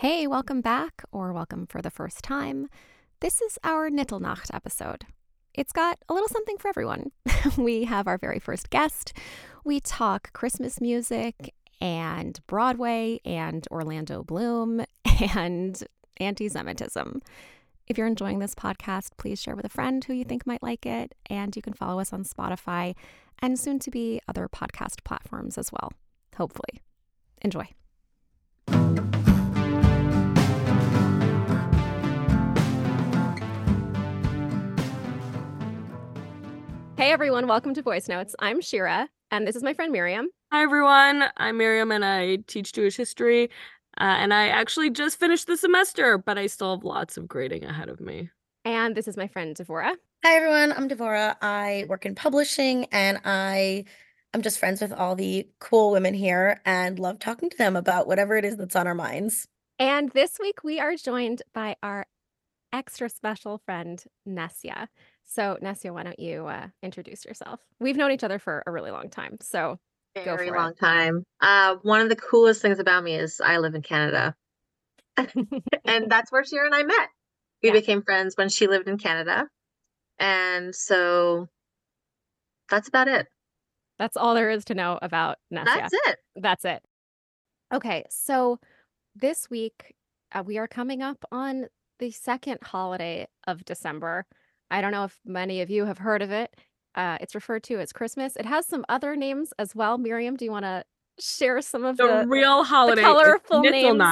Hey, welcome back, or welcome for the first time. This is our Nittelnacht episode. It's got a little something for everyone. we have our very first guest. We talk Christmas music and Broadway and Orlando Bloom and anti Semitism. If you're enjoying this podcast, please share with a friend who you think might like it. And you can follow us on Spotify and soon to be other podcast platforms as well, hopefully. Enjoy. Hey everyone, welcome to Voice Notes. I'm Shira, and this is my friend Miriam. Hi everyone, I'm Miriam and I teach Jewish history. Uh, and I actually just finished the semester, but I still have lots of grading ahead of me. And this is my friend Devora. Hi everyone, I'm Devora. I work in publishing and I I'm just friends with all the cool women here and love talking to them about whatever it is that's on our minds. And this week we are joined by our extra special friend Nessia. So, Nessia, why don't you uh, introduce yourself? We've known each other for a really long time. So, go Very for long it. time. Uh, one of the coolest things about me is I live in Canada, and that's where Shira and I met. We Yeah. became friends when she lived in Canada, and so that's about it. That's all there is to know about Nessia. That's it. That's it. Okay, so this week uh, we are coming up on the second holiday of December. I don't know if many of you have heard of it. Uh, it's referred to as Christmas. It has some other names as well. Miriam, do you want to share some of The, the? real holiday colorful is names.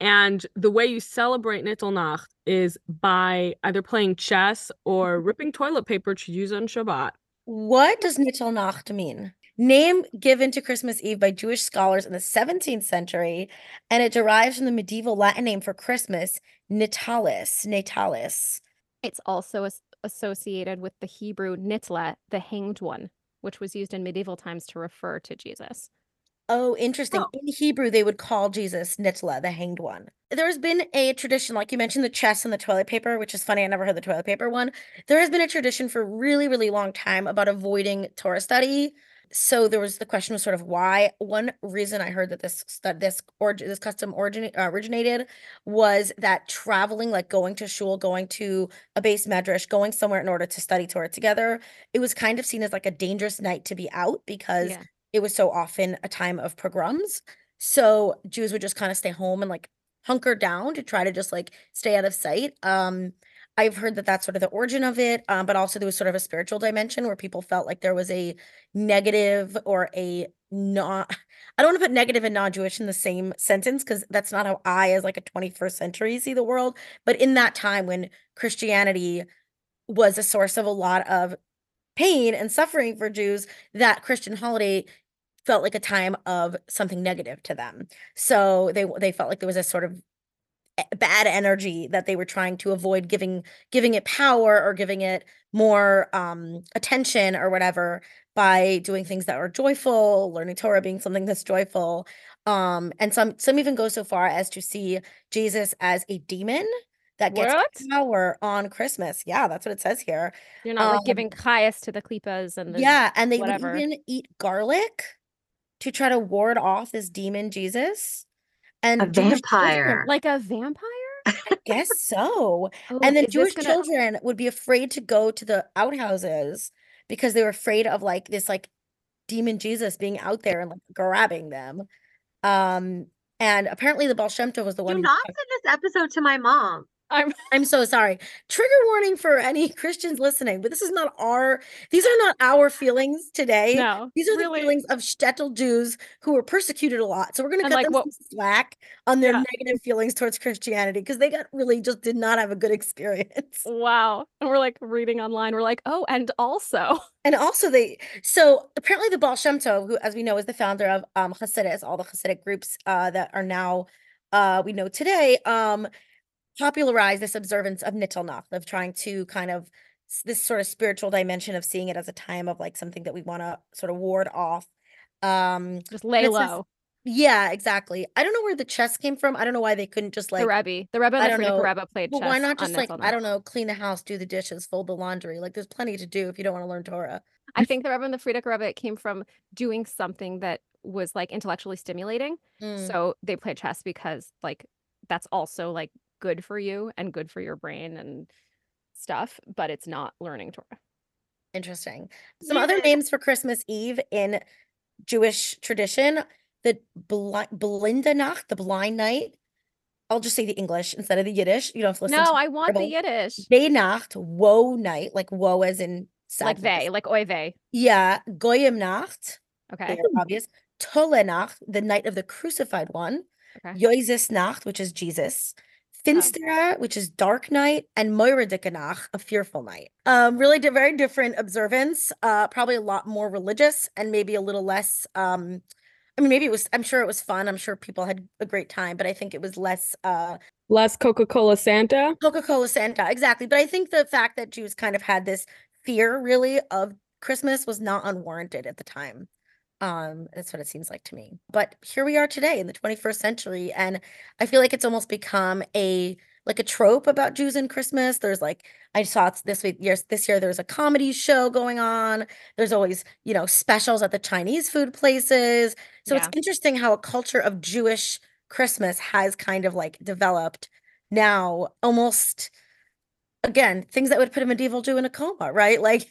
And the way you celebrate Nittelnacht is by either playing chess or ripping toilet paper to use on Shabbat. What does Nittelnacht mean? Name given to Christmas Eve by Jewish scholars in the 17th century, and it derives from the medieval Latin name for Christmas, Natalis, Natalis. It's also as- associated with the Hebrew nitla, the hanged one, which was used in medieval times to refer to Jesus. Oh, interesting. Oh. In Hebrew, they would call Jesus Nitla, the hanged one. There's been a tradition, like you mentioned, the chess and the toilet paper, which is funny. I never heard the toilet paper one. There has been a tradition for a really, really long time about avoiding Torah study. So there was the question was sort of why. One reason I heard that this that this or this custom origin, uh, originated was that traveling, like going to shul, going to a beis medrash, going somewhere in order to study Torah together, it was kind of seen as like a dangerous night to be out because Yeah. it was so often a time of pogroms. So Jews would just kind of stay home and like hunker down to try to just like stay out of sight. Um, I've heard that that's sort of the origin of it, um, but also there was sort of a spiritual dimension where people felt like there was a negative or a not. I don't want to put negative and non-Jewish in the same sentence because that's not how I, as like a 21st century, see the world. But in that time when Christianity was a source of a lot of pain and suffering for Jews, that Christian holiday felt like a time of something negative to them. So they they felt like there was a sort of bad energy that they were trying to avoid giving giving it power or giving it more um attention or whatever by doing things that were joyful, learning Torah being something that's joyful. Um and some some even go so far as to see Jesus as a demon that gets What? power on Christmas. Yeah, that's what it says here. You're not like Um, giving Caius to the klipas and the Yeah, and they whatever. would even eat garlic to try to ward off this demon Jesus. And A vampire. like a vampire. I guess so. Oh, And then Jewish gonna- children would be afraid to go to the outhouses because they were afraid of like this like demon Jesus being out there and like grabbing them. Um and apparently the Baal Shem Tov was the one Do who not send this episode to my mom. I'm I'm so sorry. Trigger warning for any Christians listening, but this is not our these are not our feelings today. no. These are the feelings of shtetl Jews who were persecuted a lot. So we're going to And, cut like, them what- some slack on their Yeah. negative feelings towards Christianity because they got really just did not have a good experience. Wow. And we're like reading online. We're like, oh, and also. And also they so apparently the Baal Shem Tov, who as we know is the founder of um Hasidus, all the Hasidic groups uh that are now uh we know today, um popularized this observance of Nittelnacht, of trying to kind of this sort of spiritual dimension of seeing it as a time of like something that we want to sort of ward off. Um Just lay is low. Yeah, exactly. I don't know where the chess came from. I don't know why they couldn't just like the Rebbe. The Rebbe I and the don't know. Rebbe played well, chess. why not just like. I don't know, clean the house, do the dishes, fold the laundry. Like there's plenty to do if you don't want to learn Torah. I think the Rebbe and the Frierdiker Rebbe came from doing something that was like intellectually stimulating. Mm. So they played chess because like that's also like good for you and good for your brain and stuff, but it's not learning Torah. Interesting. Some other names for Christmas Eve in Jewish tradition, the bli- Blinda Nacht, the blind night. I'll just say the English instead of the Yiddish. You don't have to listen No, I want the. Yiddish. Weihnacht, woe night, like woe as in Like sadness. they, like oy. Yeah, Goyim Nacht, Okay. obvious. Tolle Nacht, the night of the crucified one. Okay. Nacht, which is Jesus. Finstere, which is dark night, and Moiradike Nacht, a fearful night. Um, really di- very different observance. Uh, probably a lot more religious and maybe a little less. Um, I mean, maybe it was. I'm sure it was fun. I'm sure people had a great time, but I think it was less uh Less Coca Cola Santa. Coca-Cola Santa, exactly. But I think the fact that Jews kind of had this fear really of Christmas was not unwarranted at the time. Um, that's what it seems like to me. But here we are today in the 21st century, and I feel like it's almost become a like a trope about Jews and Christmas. There's like I saw this week, years this year. There's a comedy show going on. There's always you know specials at the Chinese food places. So it's interesting how a culture of Jewish Christmas has kind of like developed now almost again things that would put a medieval Jew in a coma, right? Like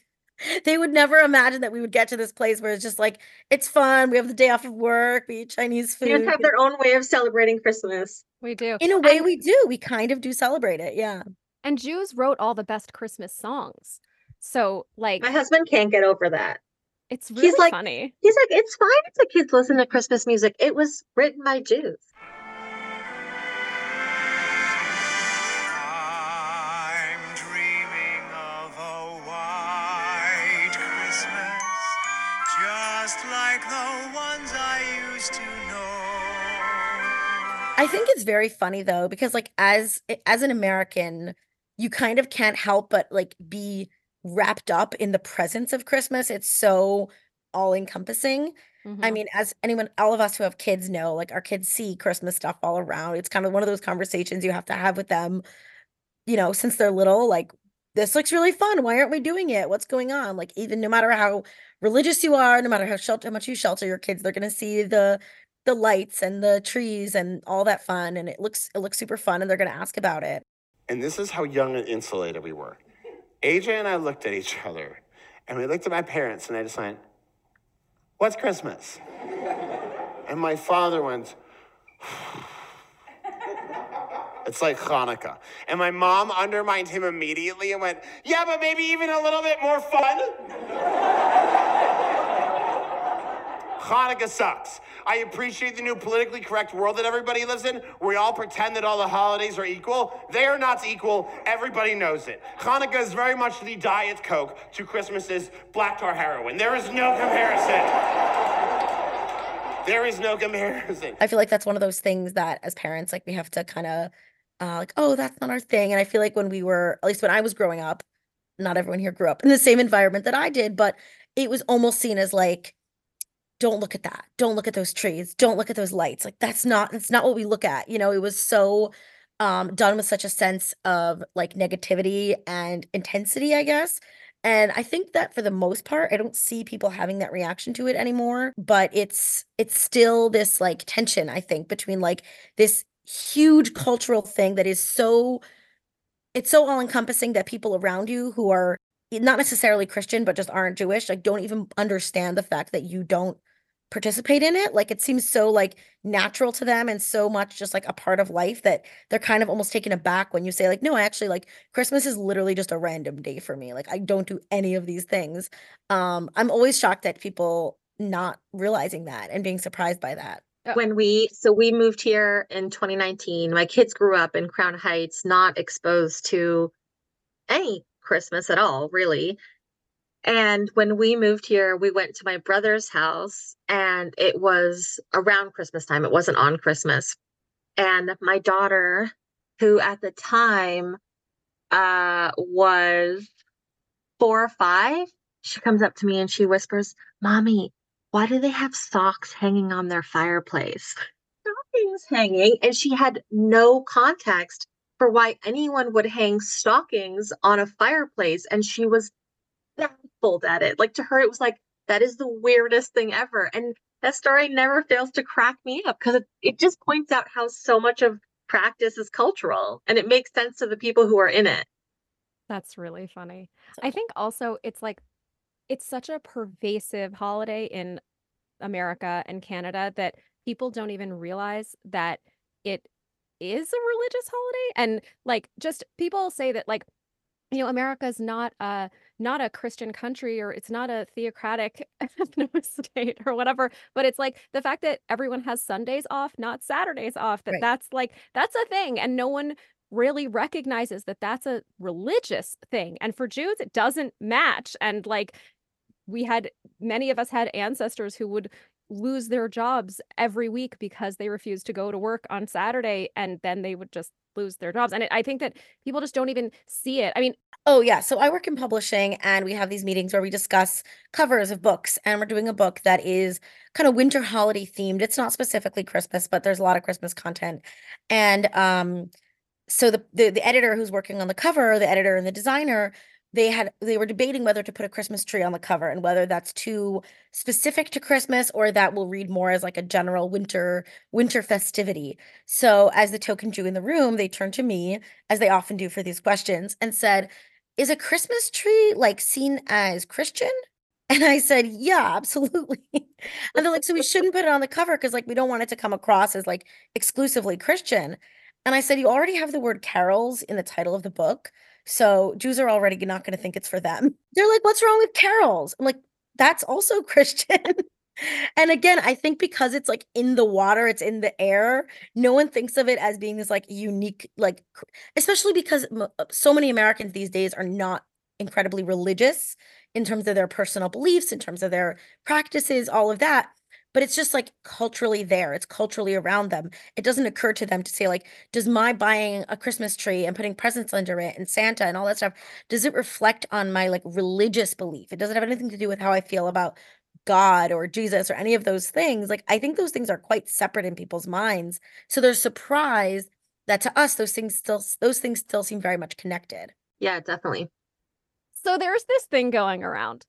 they would never imagine that we would get to this place where it's just like it's fun. We have the day off of work. We eat Chinese food. Jews have their own way of celebrating Christmas. We do. in a way, And- we do. We kind of do celebrate it. Yeah. And Jews wrote all the best Christmas songs. So like My husband can't get over that. it's he's really like- funny. He's like, it's fine if the kids listen to Christmas music. It was written by Jews. I think it's very funny though because like as as an American, you kind of can't help but like be wrapped up in the presence of Christmas. It's so all encompassing. I Mhm. mean, as anyone, all of us who have kids know, like our kids see Christmas stuff all around. It's kind of one of those conversations you have to have with them, you know, since they're little. Like, this looks really fun. Why aren't we doing it? What's going on? Like, even no matter how religious you are, no matter how shelter, how much you shelter your kids, they're gonna see the the lights and the trees and all that fun, and it looks it looks super fun, and they're gonna ask about it. And this is how young and insulated we were. AJ and I looked at each other and we looked at my parents and I just went, What's Christmas? And my father went, It's like Hanukkah. And my mom undermined him immediately and went, Yeah, but maybe even a little bit more fun. Hanukkah sucks. I appreciate the new politically correct world that everybody lives in, where we all pretend that all the holidays are equal. They are not equal. Everybody knows it. Hanukkah is very much the Diet Coke to Christmas's black tar heroin. There is no comparison. There is no comparison. I feel like that's one of those things that as parents, like we have to kind of uh, like, oh, that's not our thing. And I feel like when we were, at least when I was growing up, not everyone here grew up in the same environment that I did, but it was almost seen as like, don't look at that. Don't look at those trees. Don't look at those lights. Like that's not that's not what we look at. You know, it was so um done with such a sense of like negativity and intensity, I guess. And I think that for the most part, I don't see people having that reaction to it anymore, but it's it's still this like tension, I think, between like this huge cultural thing that is so it's so all encompassing that people around you who are not necessarily Christian, but just aren't Jewish, like don't even understand the fact that you don't participate in it. Like it seems so like natural to them and so much just like a part of life that they're kind of almost taken aback when you say like, no, I actually like Christmas is literally just a random day for me. Like I don't do any of these things. Um, I'm always shocked at people not realizing that and being surprised by that. when we so we moved here in 2019 my kids grew up in crown heights not exposed to any christmas at all really and when we moved here we went to my brother's house and it was around christmas time it wasn't on christmas and my daughter who at the time uh was four or five she comes up to me and she whispers mommy why do they have socks hanging on their fireplace? Stockings hanging. And she had no context for why anyone would hang stockings on a fireplace. And she was baffled at it. Like to her, it was like, that is the weirdest thing ever. And that story never fails to crack me up because it, it just points out how so much of practice is cultural and it makes sense to the people who are in it. That's really funny. I think also it's like it's such a pervasive holiday in America and Canada that people don't even realize that it is a religious holiday and like just people say that like you know America's not a not a Christian country or it's not a theocratic state or whatever but it's like the fact that everyone has Sundays off not Saturdays off that Right. that's like that's a thing and no one really recognizes that that's a religious thing and for Jews it doesn't match and like we had many of us had ancestors who would lose their jobs every week because they refused to go to work on Saturday and then they would just lose their jobs. And it, I think that people just don't even see it. I mean, Oh yeah, so I work in publishing and we have these meetings where we discuss covers of books and we're doing a book that is kind of winter holiday themed. It's not specifically Christmas, but there's a lot of Christmas content. And um so the the, the editor who's working on the cover, the editor and the designer, they had they were debating whether to put a Christmas tree on the cover and whether that's too specific to Christmas or that will read more as like a general winter winter festivity. So as the token Jew in the room, they turned to me as they often do for these questions and said, is a Christmas tree like seen as Christian? And I said, yeah, absolutely. and they're like, so we shouldn't put it on the cover because like we don't want it to come across as like exclusively Christian. And I said, you already have the word carols in the title of the book. So Jews are already not going to think it's for them. They're like, what's wrong with carols? I'm like, that's also Christian. and again, I think because it's like in the water, it's in the air, no one thinks of it as being this like unique, like, especially because uh, so many Americans these days are not incredibly religious in terms of their personal beliefs, in terms of their practices, all of that. But it's just like culturally there, it's culturally around them. It doesn't occur to them to say, like, does my buying a Christmas tree and putting presents under it and Santa and all that stuff, does it reflect on my like religious belief? It doesn't have anything to do with how I feel about God or Jesus or any of those things. Like, I think those things are quite separate in people's minds. So they're surprised that to us, those things still, those things still seem very much connected. Yeah, definitely. so there's this thing going around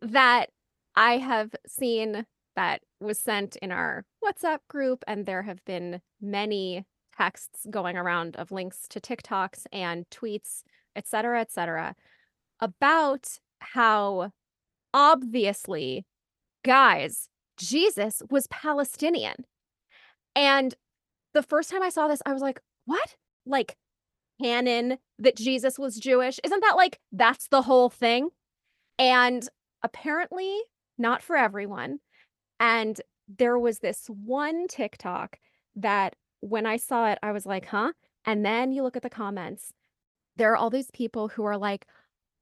that I have seen that was sent in our WhatsApp group, and there have been many texts going around of links to TikToks and tweets, et cetera, et cetera, about how obviously, guys, Jesus was Palestinian. And the first time I saw this, I was like, what? Like, canon that Jesus was Jewish? Isn't that like that's the whole thing? And apparently, not for everyone. And there was this one TikTok that when I saw it, I was like, huh? And then you look at the comments, there are all these people who are like,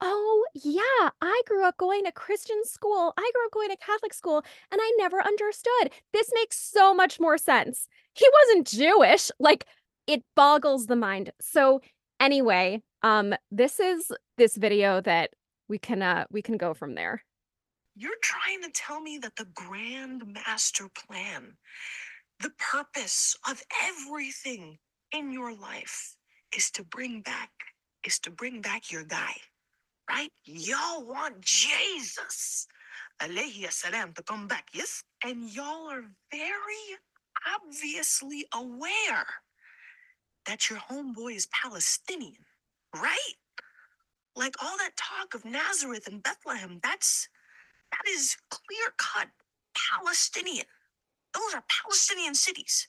oh, yeah, I grew up going to Christian school. I grew up going to Catholic school, and I never understood. This makes so much more sense. He wasn't Jewish. Like, it boggles the mind. So, anyway, um, this is this video that we can uh we can go from there. You're trying to tell me that the grand master plan, the purpose of everything in your life is to bring back is to bring back your guy, right? Y'all want Jesus, alayhi salam, to come back, yes? And y'all are very obviously aware that your homeboy is Palestinian, right? Like all that talk of Nazareth and Bethlehem, that's that is clear cut Palestinian. Those are Palestinian cities.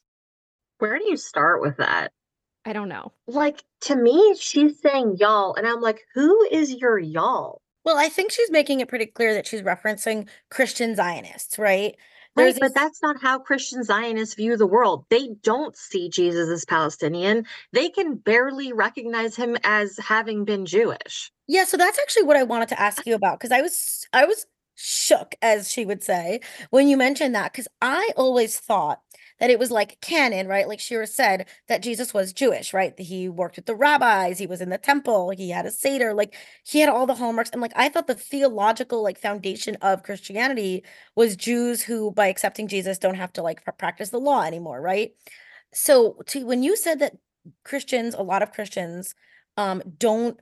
Where do you start with that? I don't know. Like, to me, she's saying y'all, and I'm like, who is your y'all? Well, I think she's making it pretty clear that she's referencing Christian Zionists, right? Right, There's but that's not how Christian Zionists view the world. They don't see Jesus as Palestinian. They can barely recognize him as having been Jewish. Yeah, so that's actually what I wanted to ask you about because I was I was shook, as she would say, when you mentioned that because I always thought that it was like canon, right? Like Shira said that Jesus was Jewish, right? He worked with the rabbis, he was in the temple, he had a seder, like he had all the hallmarks, and like I thought the theological like foundation of Christianity was Jews who, by accepting Jesus, don't have to like practice the law anymore, right? So, to when you said that Christians, a lot of Christians, um, don't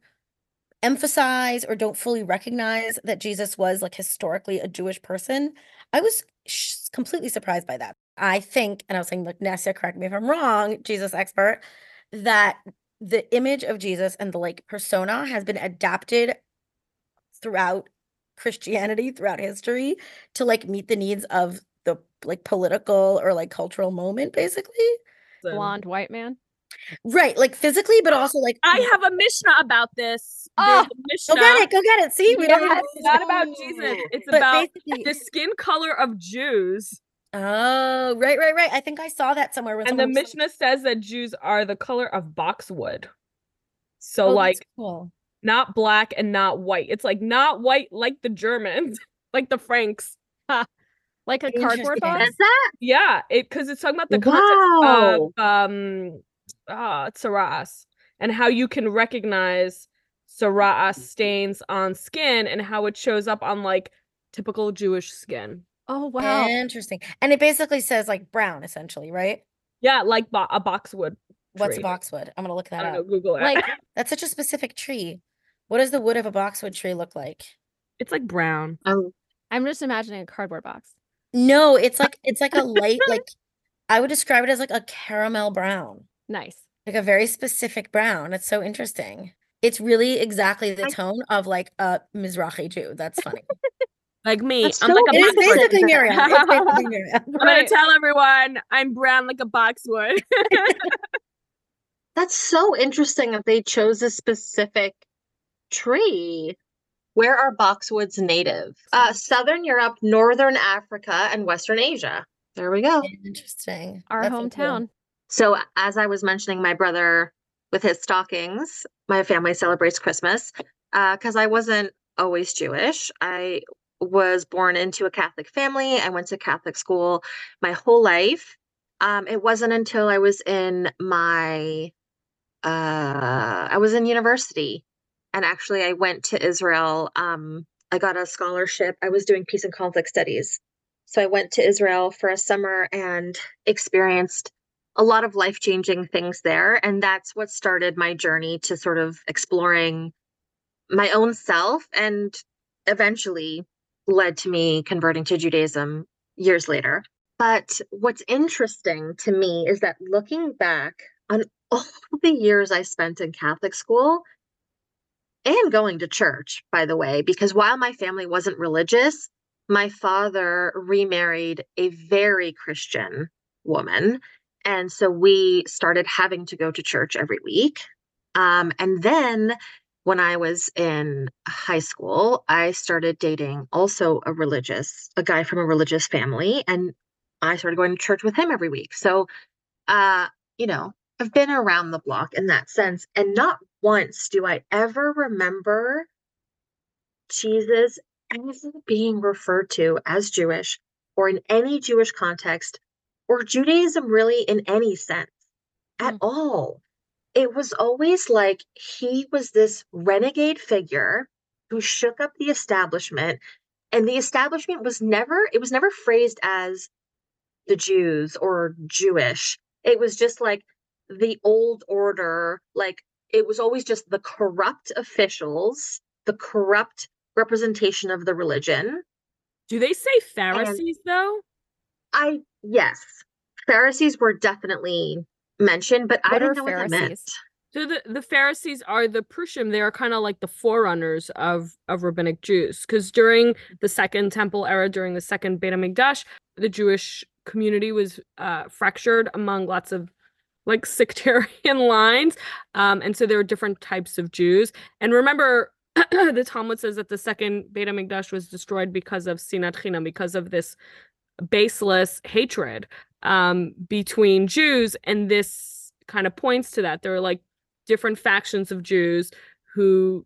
emphasize or don't fully recognize that Jesus was like historically a Jewish person, I was sh- completely surprised by that. I think, and I was saying, look, Nessia, correct me if I'm wrong, Jesus expert, that the image of Jesus and the like persona has been adapted throughout Christianity, throughout history, to like meet the needs of the like political or like cultural moment, basically. Blonde white man. Right, like physically, but also like I have a Mishnah about this. There's Oh, a go get it, go get it. See, we don't Yes. have It's not about Jesus. It's But about the skin color of Jews. Oh, right, right, right. I think I saw that somewhere. And the someone was Mishnah says that Jews are the color of boxwood. So "Oh, like cool. not black and not white. It's like not white like the Germans, like the Franks. Like a cardboard box. Is that? Yeah, it because it's talking about the context Wow. of um uh tzaraas and how you can recognize tzaraas stains on skin and how it shows up on like typical Jewish skin. Oh wow. Interesting. And it basically says like brown, essentially, right? Yeah, like bo- a boxwood. What's a boxwood? I'm gonna look I that don't know. up. Google it. Like That's such a specific tree. What does the wood of a boxwood tree look like? it's like brown. Um, I'm just imagining a cardboard box. No, it's like it's like a light, like I would describe it as like a caramel brown, Nice. like a very specific brown. It's so interesting. It's really exactly the I- tone of like a Mizrahi Jew. That's funny. Like me. That's I'm so like a It is boxwood. basically Miriam. It's basically Miriam. I'm gonna tell everyone I'm brown like a boxwood. That's so interesting that they chose a specific tree. Where are boxwoods native? Uh, Southern Europe, Northern Africa, and Western Asia. There we go. Interesting. Our That's so cool. hometown. So, as I was mentioning, my brother with his stockings, my family celebrates Christmas because I wasn't always Jewish. I was born into a Catholic family. I went to Catholic school my whole life. Um, it wasn't until I was in my, uh, I was in university, and actually I went to Israel. Um, I got a scholarship. I was doing peace and conflict studies. So I went to Israel for a summer and experienced a lot of life changing things there. And that's what started my journey to sort of exploring my own self and eventually led to me converting to Judaism years later. But what's interesting to me is that looking back on all the years I spent in Catholic school and going to church, by the way, because while my family wasn't religious, my father remarried a very Christian woman. And so we started having to go to church every week. Um, and then when I was in high school, I started dating also a religious, a guy from a religious family. And I started going to church with him every week. So, uh, you know, I've been around the block in that sense. And not once do I ever remember Jesus being referred to as Jewish or in any Jewish context or Judaism really in any sense at Mm. all. It was always like he was this renegade figure who shook up the establishment and the establishment was never it was never phrased as the Jews or Jewish. It was just like the old order, like it was always just the corrupt officials, the corrupt representation of the religion. Do they say Pharisees though? I yes, Pharisees were definitely mentioned, but I What didn't are know what that meant. Pharisees? So the, the Pharisees are the Prushim. They are kind of like the forerunners of of rabbinic Jews, because during the Second Temple era, during the Second Beit Hamikdash, the Jewish community was uh, fractured among lots of like sectarian lines, um, and so there were different types of Jews. And remember, the Talmud says that the Second Beit Hamikdash was destroyed because of sinat chinam, because of this baseless hatred um, between Jews, and this kind of points to that. There are like different factions of Jews who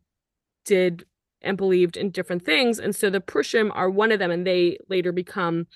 did and believed in different things, and so the Prushim are one of them, and they later become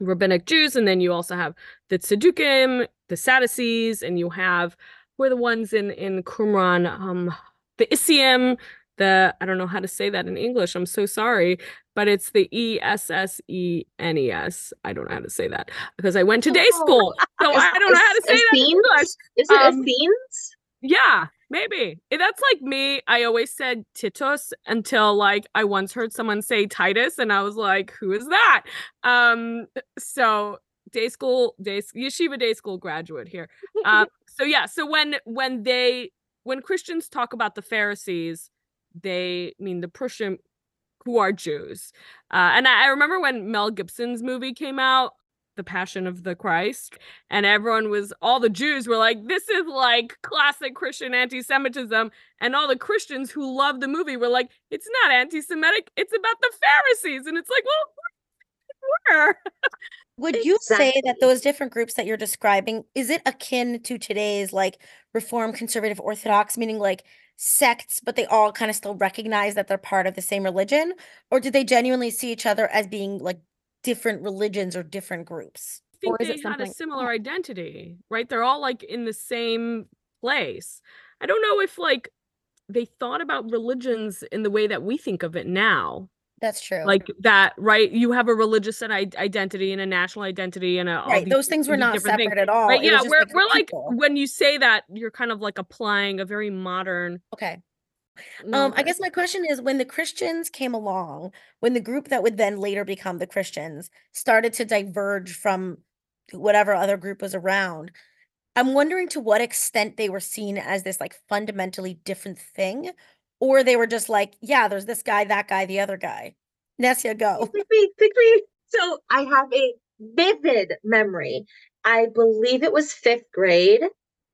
rabbinic Jews. And then you also have the Tzedukim, the Sadducees, and you have who are the ones in in Qumran, um, the Issim, the I don't know how to say that in English. I'm so sorry, but it's the E S S E N E S. I don't know how to say that because I went to day Oh, school, so Is- I don't know how to say that in English. Is it Um, Essenes? Yeah, maybe. That's like me. I always said Titus until like I once heard someone say Titus and I was like, who is that? Um so day school day yeshiva day school graduate here. Um, so yeah, so when when they when Christians talk about the Pharisees, they mean the Prushim who are Jews. Uh, and I, I remember when Mel Gibson's movie came out, The Passion of the Christ, and everyone was all the Jews were like, "This is like classic Christian anti-Semitism," and all the Christians who loved the movie were like, "It's not anti-Semitic. It's about the Pharisees," and it's like, well, were. Would you say that those different groups that you're describing, is it akin to today's like Reform, Conservative, Orthodox, meaning like sects, but they all kind of still recognize that they're part of the same religion? Or did they genuinely see each other as being like different religions or different groups? I think Or is they it had a similar identity, right? They're all like in the same place. I don't know if like they thought about religions in the way that we think of it now. That's true. Like that, right? You have a religious and identity and a national identity and a all right. Those things were not separate things. at all. Right? Yeah, we're like we're like when you say that, you're kind of like applying a very modern. Okay. Um, I guess my question is when the Christians came along, when the group that would then later become the Christians started to diverge from whatever other group was around, I'm wondering to what extent they were seen as this like fundamentally different thing, or they were just like, yeah, there's this guy, that guy, the other guy. Nessia, go. Pick me, pick me. So I have a vivid memory. I believe it was fifth grade.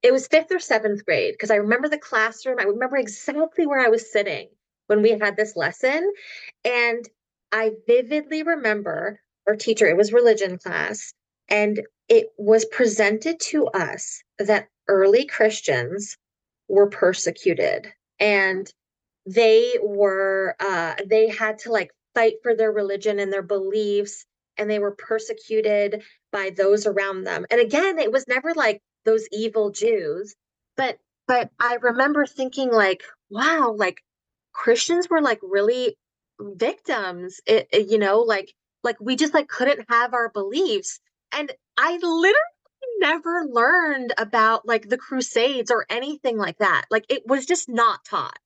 It was fifth or seventh grade because I remember the classroom. I remember exactly where I was sitting when we had this lesson. And I vividly remember our teacher, it was religion class, and it was presented to us that early Christians were persecuted and they were uh they had to like fight for their religion and their beliefs and they were persecuted by those around them. And again it was never like those evil jews but but i remember thinking like wow like christians were like really victims. It, it- you know like like we just like couldn't have our beliefs. And i literally never learned about like the crusades or anything like that. Like it was just not taught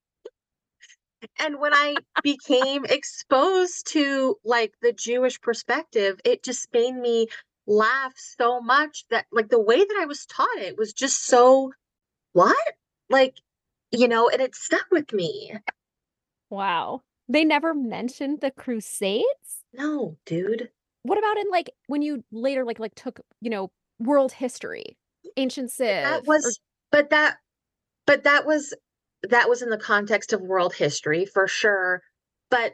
and when I became exposed to like the Jewish perspective, it just made me laugh so much that like the way that I was taught it was just so what? Like, you know, and it stuck with me. Wow. They never mentioned the Crusades? No, dude. What about in like when you later like like took, you know, world history, ancient civ? That or- was but that but that was that was in the context of world history for sure. But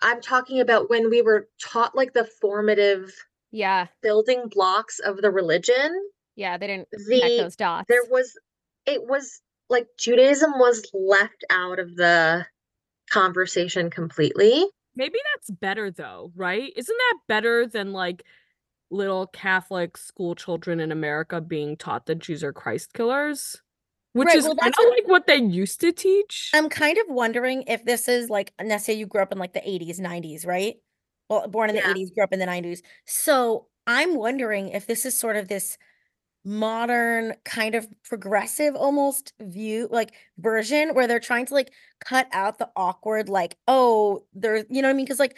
I'm talking about when we were taught like the formative yeah, building blocks of the religion. yeah, they didn't connect the those dots. there was it was like Judaism was left out of the conversation completely. Maybe that's better though, right? Isn't that better than like little Catholic school children in America being taught that Jews are Christ killers? Which Right, is well, kind that's of what- like what they used to teach. I'm kind of wondering if this is like let's say you grew up in like the 80s, 90s, right? Well, born in the 80s, grew up in the 90s. So I'm wondering if this is sort of this modern kind of progressive almost view like version where they're trying to like cut out the awkward like oh there you know what i mean? Because like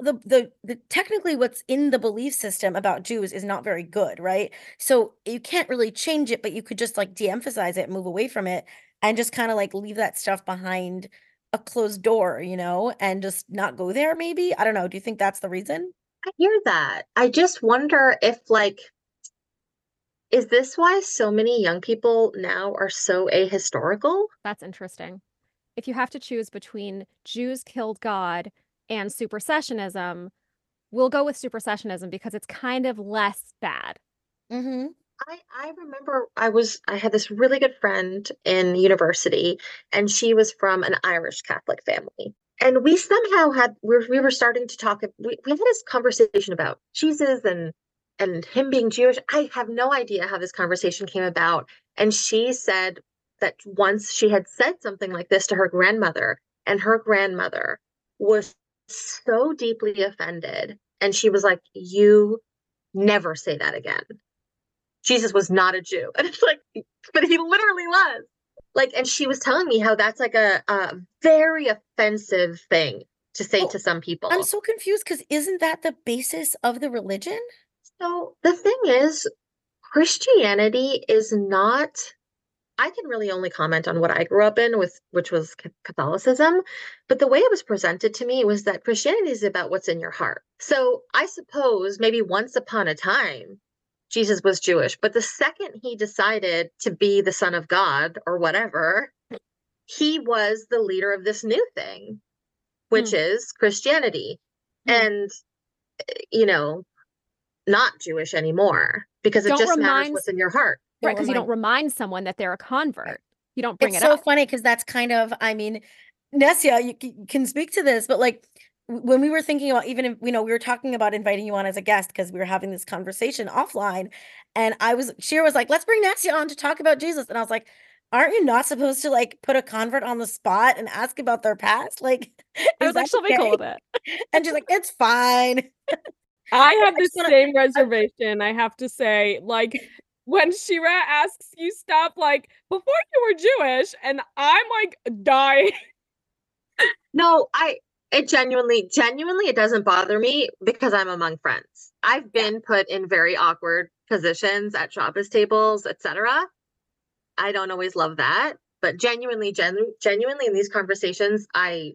the, the the technically what's in the belief system about jews is not very good right? So you can't really change it but you could just like de-emphasize it move away from it and just kind of like leave that stuff behind a closed door you know and just not go there maybe? I don't know. Do you think that's the reason? I hear that. I just wonder if like is this why so many young people now are so ahistorical? That's interesting. If you have to choose between Jews killed God and supersessionism, we'll go with supersessionism because it's kind of less bad. mm-hmm I I remember I was I had this really good friend in university and she was from an Irish Catholic family. And we somehow had we were, we were starting to talk we, we had this conversation about Jesus and and him being Jewish. I have no idea how this conversation came about. And she said that once she had said something like this to her grandmother, and her grandmother was so deeply offended. And she was like, You never say that again. Jesus was not a Jew. And it's like, but he literally was. Like, and she was telling me how that's like a, a very offensive thing to say Oh, to some people. i'm so confused because isn't that the basis of the religion So the thing is, Christianity is not. I can really only comment on what I grew up in with, which was Catholicism. But the way it was presented to me was that Christianity is about what's in your heart. So I suppose maybe once upon a time, Jesus was Jewish, but the second he decided to be the son of God or whatever, he was the leader of this new thing, which is Christianity. Hmm. And, eh, you know, not Jewish anymore because it Don't just matters what's in your heart. Right, because you don't remind- remind someone that they're a convert. You don't bring it up. it's it so up. funny because that's kind of i mean nessia you c- can speak to this but like when we were thinking about even if you know we were talking about inviting you on as a guest because we were having this conversation offline and i was Shira was like let's bring nessia on to talk about jesus and i was like aren't you not supposed to like put a convert on the spot and ask about their past like I was like, that she'll be cool with it. and she's like it's fine I have the same reservation. I have to say, like when Shira asks you stuff, like before you were Jewish, and I'm like dying. No, I it genuinely, genuinely, it doesn't bother me because I'm among friends. I've been put in very awkward positions at Shabbos tables, etc. I don't always love that, but genuinely, genu- genuinely in these conversations, I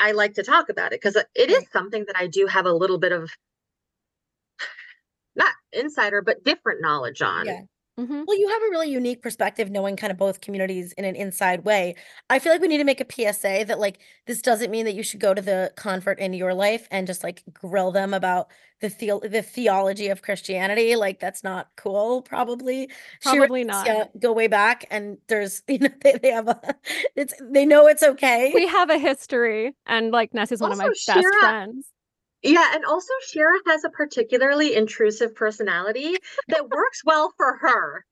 I like to talk about it because it is something that I do have a little bit of not insider, but different knowledge on. yeah hmm Well, you have a really unique perspective knowing kind of both communities in an inside way. I feel like we need to make a PSA that like this doesn't mean that you should go to the convert in your life and just like grill them about the theo- the theology of Christianity. Like that's not cool, probably. Probably and not. Sia go way back and there's you know they, they have a it's they know it's okay. We have a history, and like Ness is one of my Also, best friends. Yeah, and also Shira has a particularly intrusive personality that works well for her.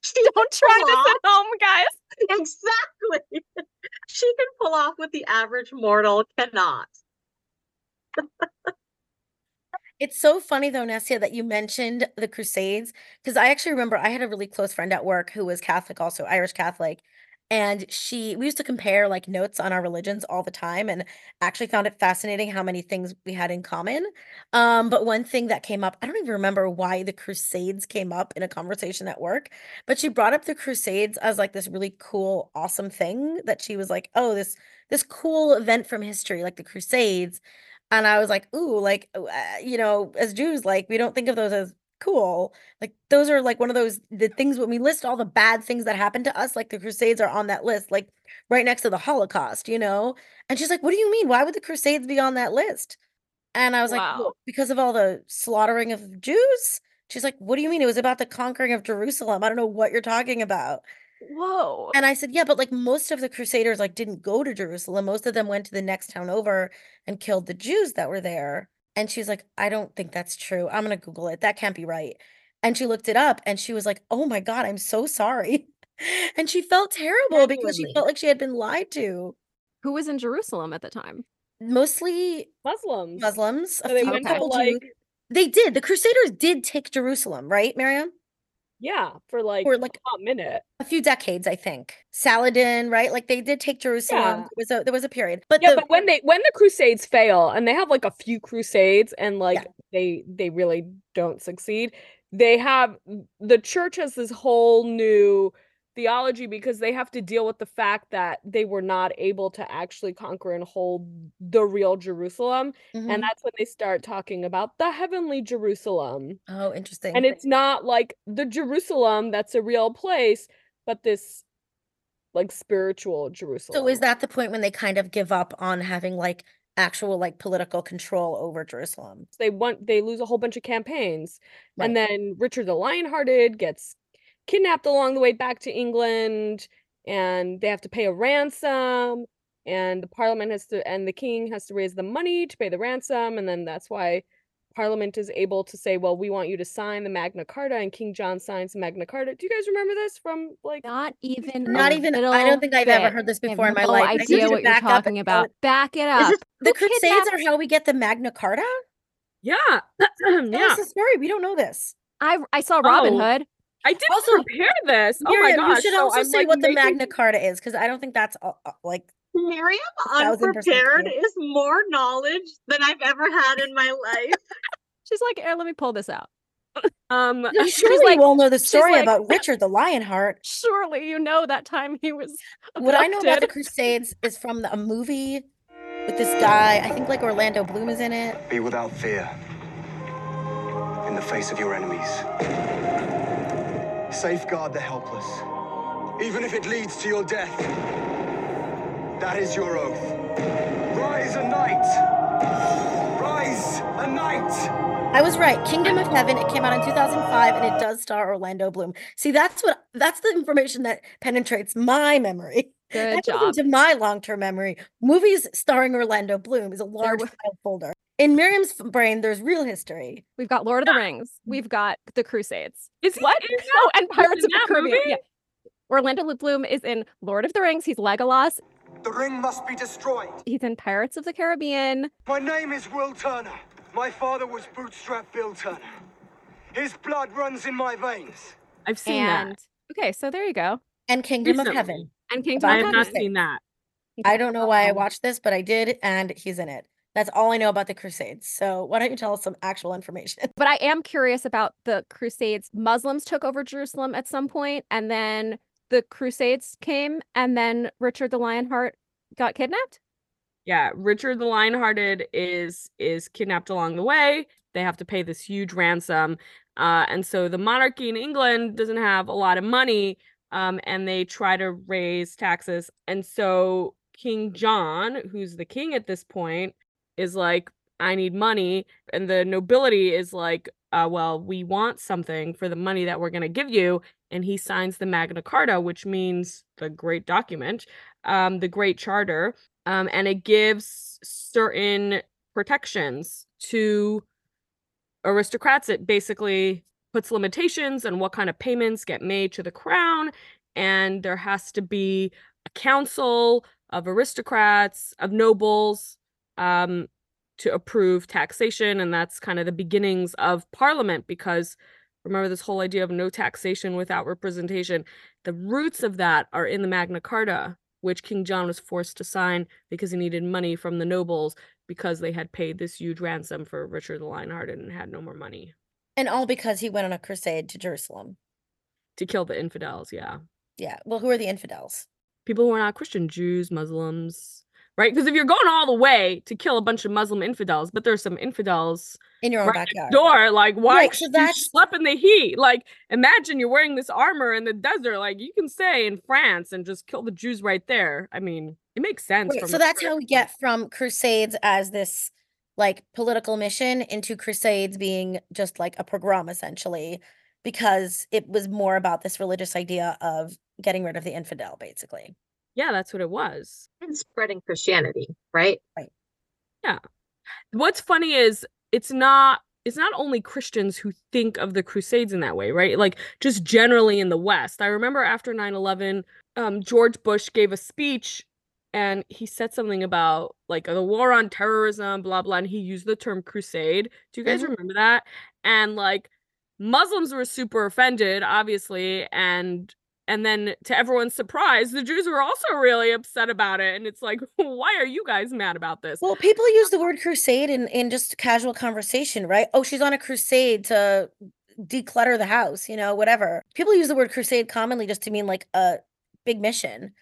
she Don't try this off- at home, guys. Exactly. she can pull off what the average mortal cannot. It's so funny though, Nessia, that you mentioned the Crusades because I actually remember I had a really close friend at work who was Catholic, also Irish Catholic, and she we used to compare like notes on our religions all the time, and actually found it fascinating how many things we had in common. Um, but one thing that came up, I don't even remember why the Crusades came up in a conversation at work, but she brought up the Crusades as like this really cool, awesome thing that she was like, oh, this this cool event from history, like the Crusades. And I was like, ooh, like, uh, you know, as Jews, like, we don't think of those as cool. Like, those are like one of those the things when we list all the bad things that happened to us, like the Crusades are on that list, like right next to the Holocaust, you know? And she's like, what do you mean? Why would the Crusades be on that list? And I was like, well, because of all the slaughtering of Jews. She's like, what do you mean? It was about the conquering of Jerusalem. I don't know what you're talking about. Whoa. And I said, yeah, but like most of the Crusaders like didn't go to Jerusalem. Most of them went to the next town over and killed the Jews that were there. And she's like, I don't think that's true. I'm gonna Google it. That can't be right. And she looked it up and she was like, Oh my God, I'm so sorry. And she felt terrible because she Genuinely. felt like she had been lied to. Who was in Jerusalem at the time? Mostly Muslims. Muslims, a So they few went to couple like Jews. They did. The Crusaders did take Jerusalem, right, Miriam? Yeah, for like, Or like a hot minute. a few decades, I think. Saladin, right? Like they did take Jerusalem. Yeah. There was a there was a period. But Yeah, the but when they when the crusades fail and they have like a few crusades and like Yeah. they they really don't succeed, they have the church has this whole new theology because they have to deal with the fact that they were not able to actually conquer and hold the real Jerusalem. Mhm. And that's when they start talking about the heavenly Jerusalem. Oh, interesting. And it's not like the Jerusalem that's a real place, but this like spiritual Jerusalem. So is that the point when they kind of give up on having like actual like political control over Jerusalem? they want they lose a whole bunch of campaigns and then richard the lionhearted gets kidnapped along the way back to england and they have to pay a ransom and the parliament has to and the king has to raise the money to pay the ransom and then that's why parliament is able to say well we want you to sign the magna carta and king john signs the magna carta do you guys remember this from like Not even. Not a even I don't think I've ever heard this I have before in my no life. I need idea you what you're talking about. it. Back it up. this the Who Crusades kidnapped- are how we get the Magna Carta? yeah Tell yeah us the story. We don't know this. I I saw oh. Robin Oh, Hood. I didn't Also, prepare this oh my gosh you should also I'm, say like, what the Magna Carta is because I don't think that's like Miriam thousand percent unprepared true. is more knowledge than I've ever had in my life. She's like, "Here, let me pull this out." Um, No, she's surely like- you all know the story like- about Richard the Lionheart. Surely you know that time he was. What I know about the. Crusades is from the, a movie with this guy. I think like Orlando Bloom is in it. Be without fear in the face of your enemies. Safeguard the helpless, even if it leads to your death. That is your oath. Rise a knight! Rise a knight! I was right. Kingdom of Heaven. It came out in 2005, and it does star Orlando Bloom. See, that's what that's the information that penetrates my memory. Good that job. into my long-term memory. Movies starring Orlando Bloom is a large wa- file folder. In Miriam's brain, there's real history. We've got Lord of the Rings. We've got the Crusades. is he What? in that? Oh, and Pirates of the Caribbean. movie? Yeah. Orlando Bloom is in Lord of the Rings. He's Legolas. The ring must be destroyed. He's in Pirates of the Caribbean. My name is Will Turner. My father was Bootstrap Bill Turner. His blood runs in my veins. I've seen And that. okay, so there you go. And Kingdom of Heaven. And Kingdom I of have not Heaven. seen that. I don't know why I watched this, but I did, and he's in it. That's all I know about the Crusades. So why don't you tell us some actual information? But I am curious about the Crusades. Muslims took over Jerusalem at some point, and then the Crusades came, and then Richard the Lionheart got kidnapped. Yeah, Richard the Lionhearted is is kidnapped along the way. They have to pay this huge ransom, uh, and so the monarchy in England doesn't have a lot of money, um, and they try to raise taxes. And so King John, who's the king at this point, is like, "I need money," and the nobility is like, uh, "Well, we want something for the money that we're going to give you." And he signs the Magna Carta, which means the great document, um, the Great Charter, um, and it gives certain protections to aristocrats. It basically puts limitations on what kind of payments get made to the crown, and there has to be a council of aristocrats, of nobles, um, to approve taxation, and that's kind of the beginnings of parliament because remember this whole idea of no taxation without representation. The roots of that are in the Magna Carta, which King John was forced to sign because he needed money from the nobles because they had paid this huge ransom for Richard the Lionhearted and had no more money And all because he went on a crusade to Jerusalem. to kill the infidels. Yeah. Yeah. Well, who are the infidels? People who are not Christian, Jews, Muslims, right? Because if you're going all the way to kill a bunch of Muslim infidels, but there's some infidels In your own right backyard. door, like why Right, so you schlep in the heat? Like imagine you're wearing this armor in the desert. Like you can stay in France and just kill the Jews right there. I mean, it makes sense. Right, so that's how we get from crusades as this like political mission into crusades being just like a pogrom essentially because it was more about this religious idea of getting rid of the infidel basically Yeah, that's what it was. And spreading Christianity, right? Right. Yeah. What's funny is it's not it's not only Christians who think of the crusades in that way, right? Like just generally in the West. I remember after 9/11, um George Bush gave a speech and he said something about like the war on terrorism, blah blah, and he used the term crusade. Do you guys Mhm. remember that? And like Muslims were super offended, obviously, and and then to everyone's surprise, the Jews were also really upset about it. And it's like, why are you guys mad about this? well people use the word crusade in in just casual conversation right? Oh she's on a crusade to declutter the house you know whatever. People use the word crusade commonly just to mean like a big mission.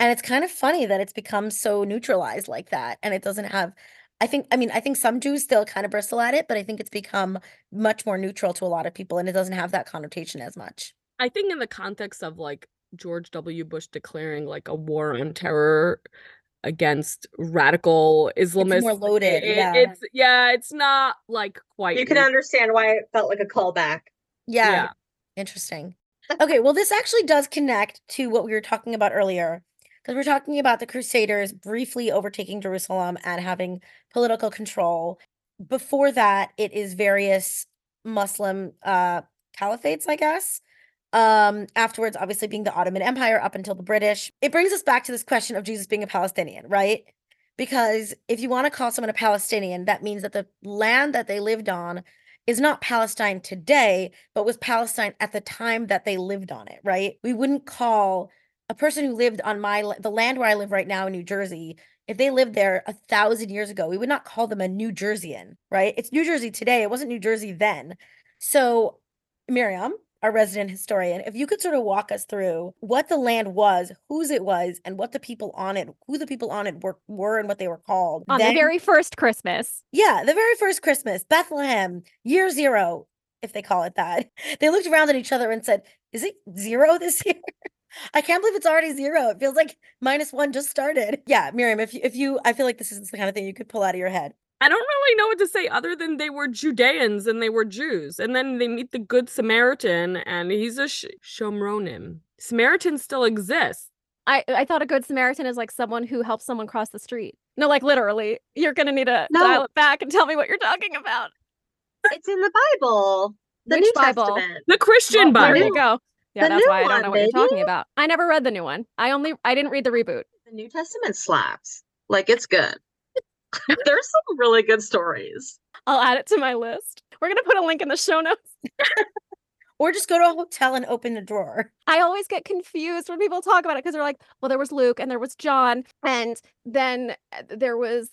And it's kind of funny that it's become so neutralized like that and it doesn't have i think i mean i think some jews still kind of bristle at it but i think it's become much more neutral to a lot of people and it doesn't have that connotation as much I think in the context of like George W. Bush declaring like a war on terror against radical Islamists, It's more loaded, it- yeah. it's yeah, it's not like quite. You can neutral. understand why it felt like a callback. yeah, Yeah. interesting okay well this actually does connect to what we were talking about earlier because we're talking about the crusaders briefly overtaking jerusalem and having political control before that it is various muslim uh caliphates i guess um afterwards obviously being the ottoman empire up until the british it brings us back to this question of jesus being a palestinian right because if you want to call someone a palestinian that means that the land that they lived on is not palestine today but was palestine at the time that they lived on it right we wouldn't call a person who lived on my the land where i live right now in new jersey if they lived there a thousand years ago, we would not call them a New Jerseyan, right? It's New Jersey today. It wasn't New Jersey then. So, Miriam, our resident historian, if you could sort of walk us through what the land was, whose it was, and what the people on it, who the people on it were, were and what they were called. On then- the very first Christmas. yeah, the very first Christmas, Bethlehem, year zero, if they call it that. They looked around at each other and said, Is it zero this year? I can't believe it's already zero. It feels like minus one just started. Yeah, Miriam, if you, if you, I feel like this is the kind of thing you could pull out of your head. I don't really know what to say other than they were Judeans and they were Jews. And then they meet the Good Samaritan and he's a sh- Shomronim. Samaritans still exist. I, I thought a good Samaritan is like someone who helps someone cross the street. No, like literally. You're gonna need to dial it back and tell me what you're talking about. It's in the Bible. The Which New Bible? Theament. The Christian Well, there Bible. you go. Yeah, The that's why I don't one, know what you're talking about. I never read the new one. I only I didn't read the reboot. The New Testament slaps. Like it's good. There's some really good stories. I'll add it to my list. We're gonna put a link in the show notes. Or just go to a hotel and open the drawer. I always get confused when people talk about it because they're like, well, there was Luke and there was John, and then uh, there was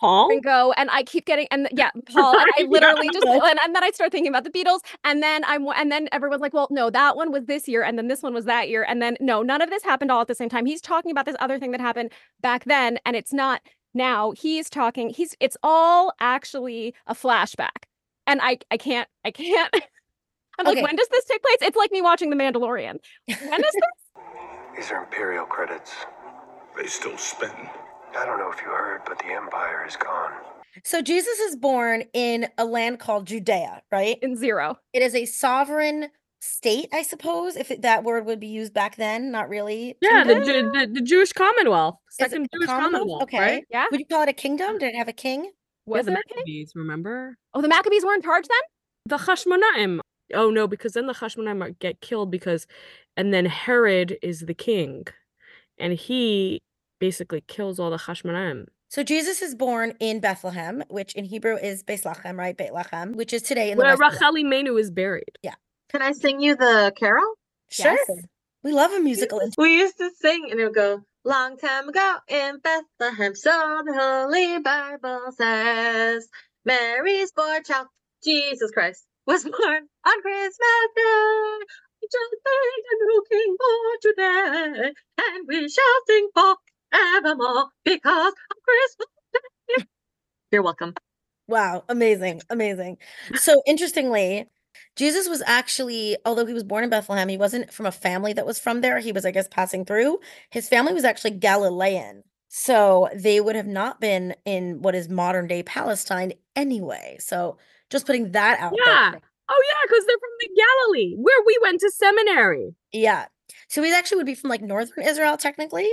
Paul? Ringo, and I keep getting and yeah, Paul, and I Yeah. literally just and, and then I start thinking about the Beatles, and then I'm and then everyone's like, well, no, that one was this year, and then this one was that year, and then no, none of this happened all at the same time. He's talking about this other thing that happened back then, and it's not now. He's talking. He's it's all actually a flashback, and I I can't I can't. I'm Okay. like, when does this take place? It's like me watching The Mandalorian. When is this? These are Imperial credits. They still spin. I don't know if you heard, but the Empire is gone. So Jesus is born in a land called Judea, right? In zero. It is a sovereign state, I suppose, if it, that word would be used back then. Not really. Yeah, the, Ju- the, the Jewish Commonwealth. Second Jewish commonwealth? Commonwealth. Okay. Right? Yeah. Would you call it a kingdom? Did it have a king? Yeah, Was the there a king? Maccabees, remember? Oh, the Maccabees were in charge then? The Hashmonaim. Oh no, because then the Hashmonaim get killed because, and then Herod is the king, and he basically kills all the Hashmonaim. So Jesus is born in Bethlehem, which in Hebrew is Bethlehem, right? Bethlehem, which is today in the Where Rachel Imenu is buried. Can I sing you the carol? Sure. Yes. We love a musical. We used to sing and it would go, Long time ago in Bethlehem, so the Holy Bible says, Mary's boy child, Jesus Christ, was born on Christmas Day. Just made a new king born today, and we shall sing forevermore because of Christmas Day. You're welcome. Wow, amazing, amazing. So interestingly, Jesus was actually, although he was born in Bethlehem, he wasn't from a family that was from there. He was, I guess, passing through. His family was actually Galilean. So they would have not been in what is modern day Palestine anyway. So just putting that out Yeah. there. Oh yeah, because they're from the Galilee, where we went to seminary. Yeah. So he actually would be from like northern Israel, technically.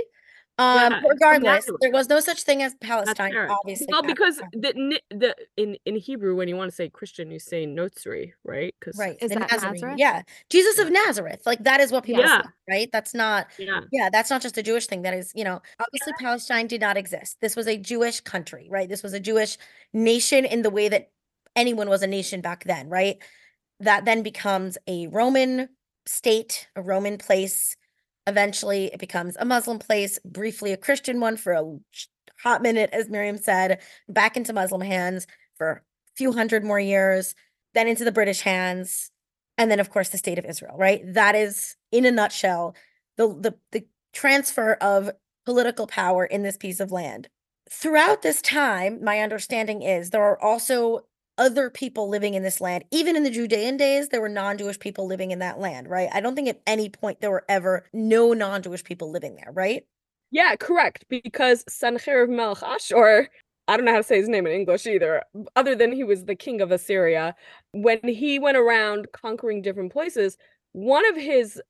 Um, Yeah, regardless, there was no such thing as Palestine, obviously. Well, because the the in in Hebrew, when you want to say Christian, you say Notzri, right? Because right, Is that Nazarene. Nazareth? Yeah, Jesus of Nazareth. Like that is what people Yeah. say, right? That's not yeah, Yeah, that's not just a Jewish thing. That is, you know, obviously Palestine did not exist. This was a Jewish country, right? This was a Jewish nation in the way that anyone was a nation back then, right? That then becomes a Roman state, a Roman place. Eventually, it becomes a Muslim place, briefly a Christian one for a hot minute, as Miriam said, back into Muslim hands for a few hundred more years, then into the British hands, and then, of course, the state of Israel, right? That is, in a nutshell, the the the transfer of political power in this piece of land. Throughout this time, my understanding is there are also other people living in this land. Even in the Judean days, there were non-Jewish people living in that land, right? I don't think at any point there were ever no non-Jewish people living there, right? yeah, correct. Because Sancherib Ashur, I don't know how to say his name in English either, other than he was the king of Assyria. When he went around conquering different places, one of his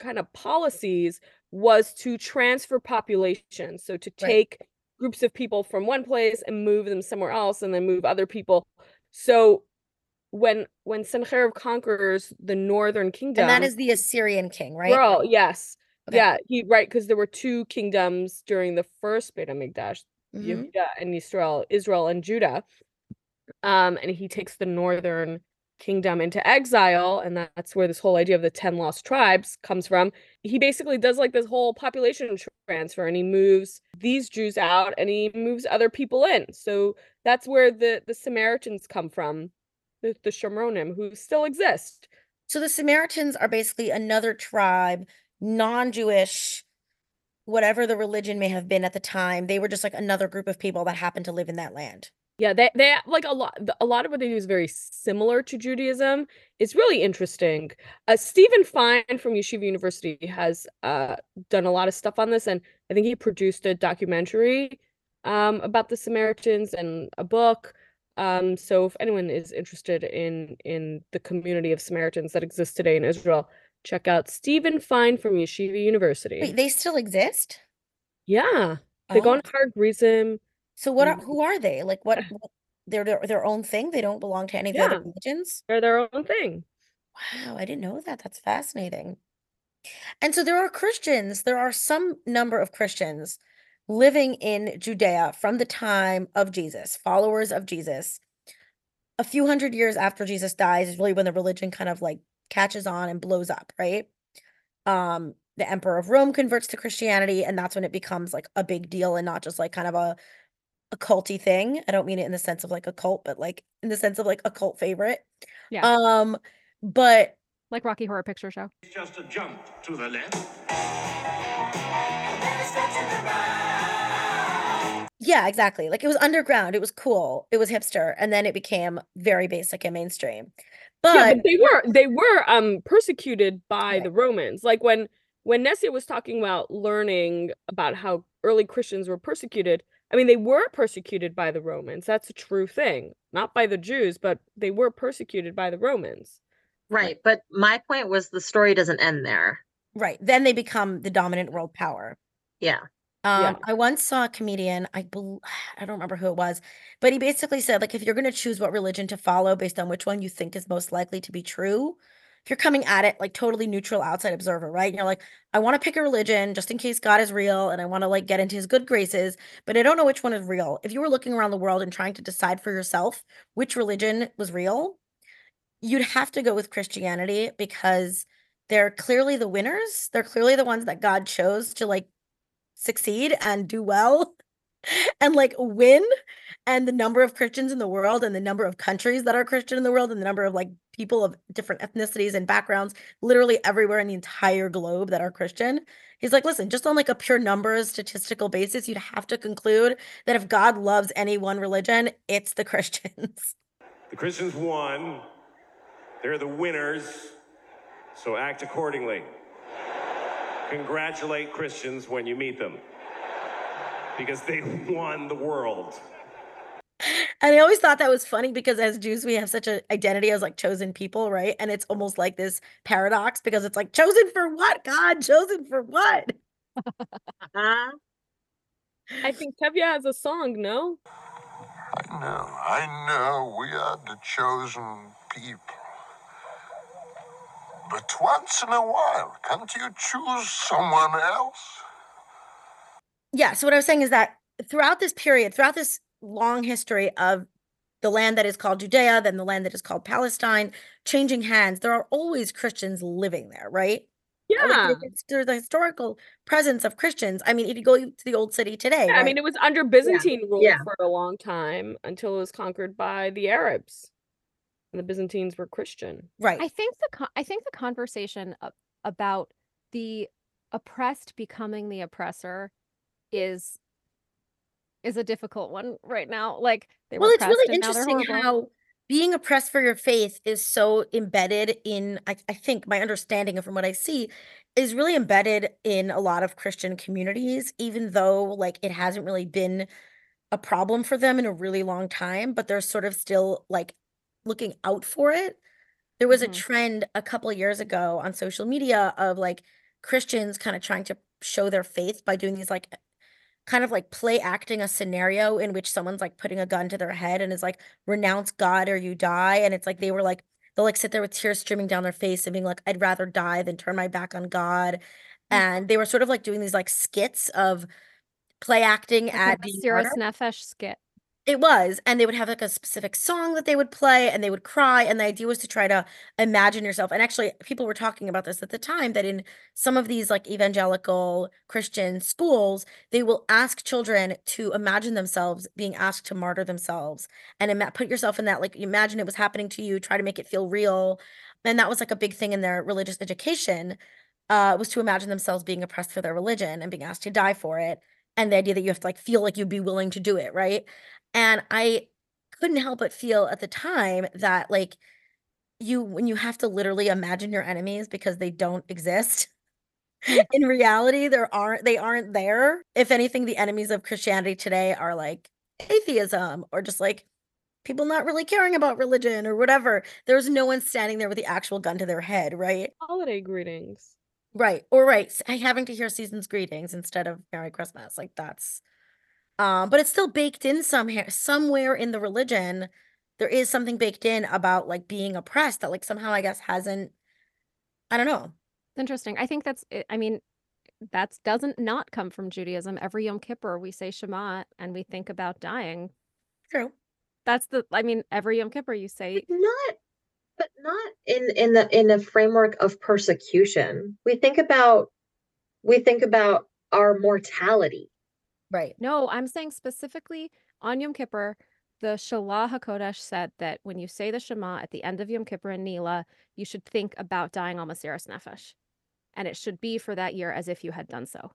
kind of policies was to transfer population. So to Right. take groups of people from one place and move them somewhere else and then move other people. So when when Sennacherib conquers the northern kingdom, And that is the Assyrian king, right? Girl, yes. Okay. Yeah, he right because there were two kingdoms during the first Beit Hamikdash, Mhm. Yehuda and Israel, Israel and Judah. Um, and he takes the northern kingdom into exile, and that's where this whole idea of the 10 lost tribes comes from. He basically does like this whole population transfer and he moves these Jews out and he moves other people in. So that's where the the Samaritans come from, the, the Shomronim, who still exist. So the Samaritans are basically another tribe, non-Jewish, whatever the religion may have been at the time. They were just like another group of people that happened to live in that land. Yeah, they they like a lot. A lot of what they do is very similar to Judaism. It's really interesting. Uh, Steven Fine from Yeshiva University has uh, done a lot of stuff on this, and I think he produced a documentary um, about the Samaritans and a book. Um, so if anyone is interested in in the community of Samaritans that exists today in Israel, check out Steven Fine from Yeshiva University. Wait, they still exist? yeah, they go on Oh. Har Gerizim. So what are Mm. who are they? Like what, what they're their, their own thing? They don't belong to any of the other religions? They're their own thing. Wow, I didn't know that. That's fascinating. And so there are Christians, there are some number of Christians living in Judea from the time of Jesus, followers of Jesus. A few hundred years after Jesus dies is really when the religion kind of like catches on and blows up, right? Um, the emperor of Rome converts to Christianity, and that's when it becomes like a big deal and not just like kind of a a culty thing. I don't mean it in the sense of like a cult, but like in the sense of like a cult favorite. Yeah. Um, but Like Rocky Horror Picture Show. It's just a jump to the left. Yeah, exactly. Like it was underground, it was cool, it was hipster, and then it became very basic and mainstream. yeah, But but they were they were um persecuted by Right. the Romans. Like when when Nessia was talking about learning about how early Christians were persecuted, I mean they were persecuted by the Romans. That's a true thing. Not by the Jews, but they were persecuted by the Romans. Right. But my point was the story doesn't end there. right, then they become the dominant world power. Yeah. Um, Yeah. I once saw a comedian, I I don't remember who it was, but he basically said, like, if you're gonna choose what religion to follow based on which one you think is most likely to be true, if you're coming at it like totally neutral outside observer, right? And you're like, I want to pick a religion just in case God is real and I want to like get into his good graces, but I don't know which one is real. If you were looking around the world and trying to decide for yourself which religion was real, you'd have to go with Christianity because they're clearly the winners. They're clearly the ones that God chose to like succeed and do well and like win and the number of christians in the world and the number of countries that are christian in the world and the number of like people of different ethnicities and backgrounds literally everywhere in the entire globe that are christian he's like listen just on like a pure numbers statistical basis you'd have to conclude that if god loves any one religion it's the christians The Christians won. They're the winners. So act accordingly. Congratulate Christians when you meet them. Because they won the world. And I always thought that was funny because as Jews, we have such an identity as like chosen people, right? And it's almost like this paradox because it's like chosen for what? God, chosen for what? Uh-huh. I think Tevye has a song, no? I know, I know we are the chosen people. But once in a while, can't you choose someone else? Yeah. So what I was saying is that throughout this period, throughout this long history of the land that is called Judea, then the land that is called Palestine, changing hands, there are always Christians living there, right? Yeah. there- it's- there's a historical presence of Christians. I mean, if you go to the old city today, Yeah, I mean it was under Byzantine rule yeah. for a long time until it was conquered by the Arabs. And the Byzantines were Christian. right. I think the con- I think the conversation about the oppressed becoming the oppressor is is a difficult one right now. Like they Well, were it's really and now they're interesting how being oppressed for your faith is so embedded in, I, I think my understanding of from what I see is really embedded in a lot of Christian communities, even though like it hasn't really been a problem for them in a really long time, but they're sort of still like looking out for it. There was a Mhm. trend a couple of years ago on social media of like Christians kind of trying to show their faith by doing these like kind of like play acting a scenario in which someone's like putting a gun to their head and is like renounce God or you die and it's like they were like they'll like sit there with tears streaming down their face and being like I'd rather die than turn my back on God and they were sort of like doing these like skits of play acting Like at a Cirrus. Nefesh skit. It was, and they would have like a specific song that they would play and they would cry. And the idea was to try to imagine yourself. And actually, people were talking about this at the time that in some of these like evangelical Christian schools, they will ask children to imagine themselves being asked to martyr themselves and put yourself in that, like, imagine it was happening to you, try to make it feel real. And that was like a big thing in their religious education, uh, was to imagine themselves being oppressed for their religion and being asked to die for it. And the idea that you have to like feel like you'd be willing to do it, right? And I couldn't help but feel at the time that like you when you have to literally imagine your enemies because they don't exist. In reality, there aren't they aren't there. If anything, the enemies of Christianity today are like atheism or just like people not really caring about religion or whatever. There's no one standing there with the actual gun to their head, right? Holiday greetings. Right. Or right. Having to hear season's greetings instead of Merry Christmas. Like that's um, but it's still baked in somewhere somewhere in the religion. There is something baked in about like being oppressed that like somehow I guess hasn't I don't know. It's interesting. I think that's, I mean, that doesn't not come from Judaism. Every Yom Kippur, we say Shema and we think about dying. True. That's the, I mean, every Yom Kippur, you say, not but not in in the in a framework of persecution we think about we think about our mortality Right. no, I'm saying specifically on Yom Kippur, the Shalah HaKodesh said that when you say the Shema at the end of Yom Kippur and Nila, you should think about dying al Masiras Nefesh. And it should be for that year as if you had done so.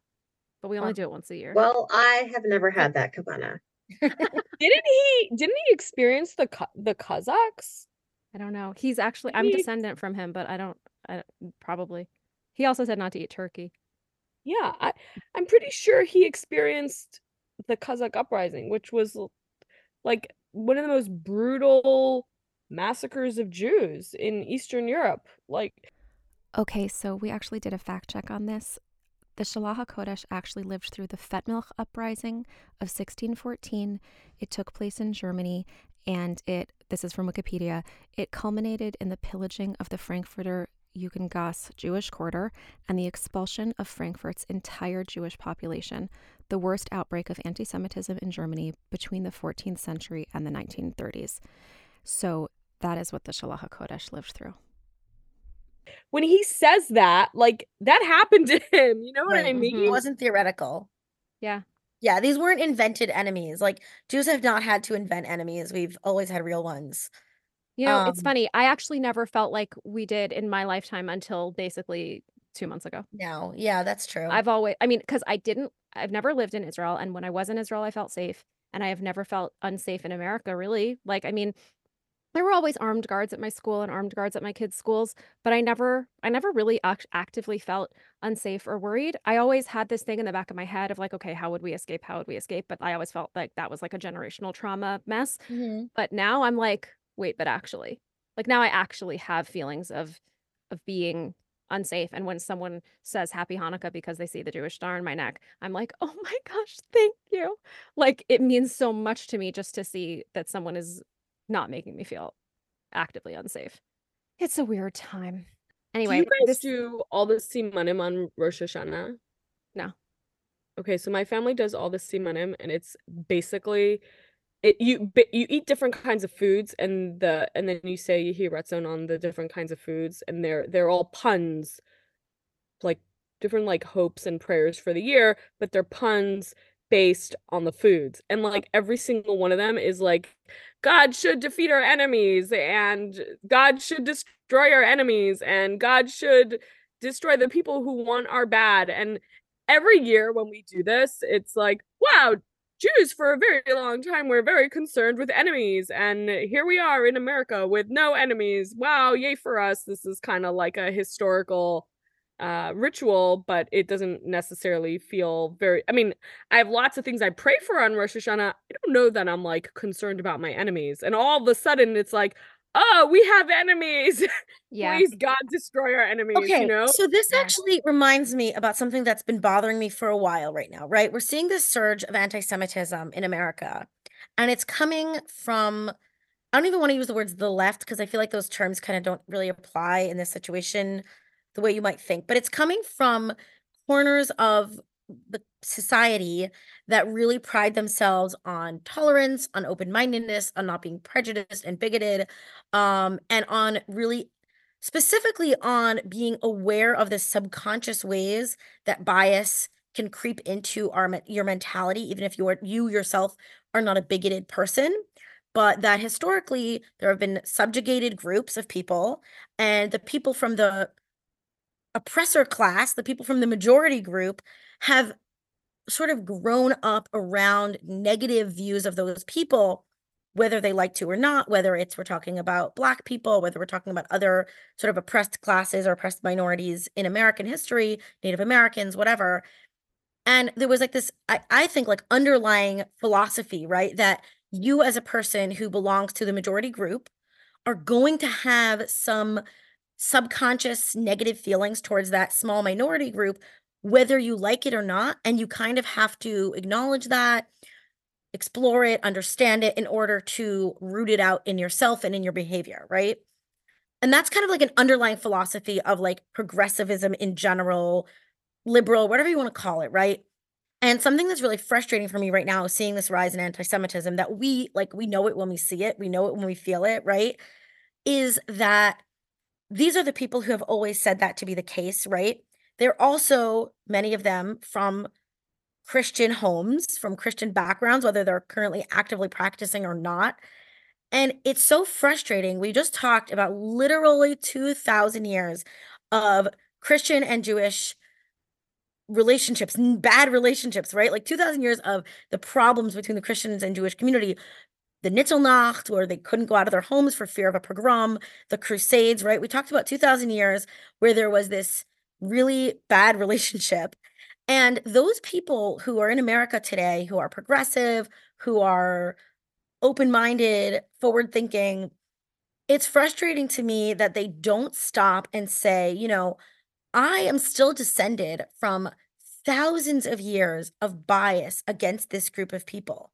But we only Wow. do it once a year. well i have never had that kavana Didn't he? Didn't he experience the the Cossacks? I don't know. He's actually, I'm He- descendant from him, but I don't, I, probably. He also said not to eat turkey. Yeah, I, I'm pretty sure he experienced the Cossack uprising, which was like one of the most brutal massacres of Jews in Eastern Europe. Like, Okay, so we actually did a fact check on this. The Shalah Kodesh actually lived through the Fettmilch uprising of 1614. It took place in Germany, and it, this is from Wikipedia, it culminated in the pillaging of the Frankfurter Judengasse Jewish quarter and the expulsion of Frankfurt's entire Jewish population, the worst outbreak of anti Semitism in Germany between the 14th century and the 1930s. So that is what the Shalah Kodesh lived through. when he says that, like that happened to him. You know what I Right. mean? Mm-hmm. It wasn't theoretical. Yeah. Yeah, these weren't invented enemies. Like Jews have not had to invent enemies. We've always had real ones. You know, it's Um, funny. I actually never felt like we did in my lifetime until basically two months ago. No, yeah, that's true. I've always, I mean, because I didn't, I've never lived in Israel. And when I was in Israel, I felt safe. And I have never felt unsafe in America, really. Like, I mean, there were always armed guards at my school and armed guards at my kids' schools, but I never, I never really act- actively felt unsafe or worried. I always had this thing in the back of my head of like, okay, how would we escape? How would we escape? But I always felt like that was like a generational trauma mess. Mhm. But now I'm like, wait, but actually, like now I actually have feelings of of being unsafe. And when someone says happy Hanukkah because they see the Jewish star in my neck, I'm like, oh my gosh, thank you. Like it means so much to me just to see that someone is not making me feel actively unsafe. It's a weird time. Anyway, do you guys this do all the simanim on Rosh Hashanah? No. Okay, so my family does all the simanim, and it's basically it you you eat different kinds of foods, and the and then you say Yehi Ratzon on the different kinds of foods, and they're they're all puns, like different like hopes and prayers for the year, but they're puns based on the foods, and like every single one of them is like God should defeat our enemies and God should destroy our enemies and God should destroy the people who want our bad. And every year when we do this, it's like, wow, Jews for a very long time were very concerned with enemies. And here we are in America with no enemies. Wow, yay for us. This is kind of like a historical uh ritual but it doesn't necessarily feel very i mean i have lots of things i pray for on rosh hashanah i don't know that i'm like concerned about my enemies and all of a sudden it's like oh we have enemies yeah. please god destroy our enemies Okay, you know so this actually reminds me about something that's been bothering me for a while right now, right? We're seeing this surge of anti-Semitism in America, and it's coming from, I don't even want to use the words the left because I feel like those terms kind of don't really apply in this situation the way you might think, but it's coming from corners of the society that really pride themselves on tolerance, on open-mindedness, on not being prejudiced and bigoted, um, and on really specifically on being aware of the subconscious ways that bias can creep into our your mentality, even if you're you yourself are not a bigoted person. But that historically there have been subjugated groups of people, and the people from the oppressor class, the people from the majority group, have sort of grown up around negative views of those people, whether they like to or not, whether it's we're talking about Black people, whether we're talking about other sort of oppressed classes or oppressed minorities in American history, Native Americans, whatever. And there was like this, I, I think, like underlying philosophy, right? That you, as a person who belongs to the majority group, are going to have some subconscious negative feelings towards that small minority group, whether you like it or not. And you kind of have to acknowledge that, explore it, understand it in order to root it out in yourself and in your behavior, right? And that's kind of like an underlying philosophy of like progressivism in general, liberal, whatever you want to call it, right? And something that's really frustrating for me right now is seeing this rise in anti-Semitism that we like we know it when we see it, we know it when we feel it, right? Is that these are the people who have always said that to be the case, right? They're also many of them from Christian homes, from Christian backgrounds, whether they're currently actively practicing or not. And it's so frustrating. We just talked about literally 2,000 years of Christian and Jewish relationships, bad relationships, right? Like 2,000 years of the problems between the Christians and Jewish community. The Nittel Nacht, where they couldn't go out of their homes for fear of a pogrom, the Crusades, right? We talked about 2,000 years where there was this really bad relationship. And those people who are in America today, who are progressive, who are open minded, forward thinking, it's frustrating to me that they don't stop and say, you know, I am still descended from thousands of years of bias against this group of people.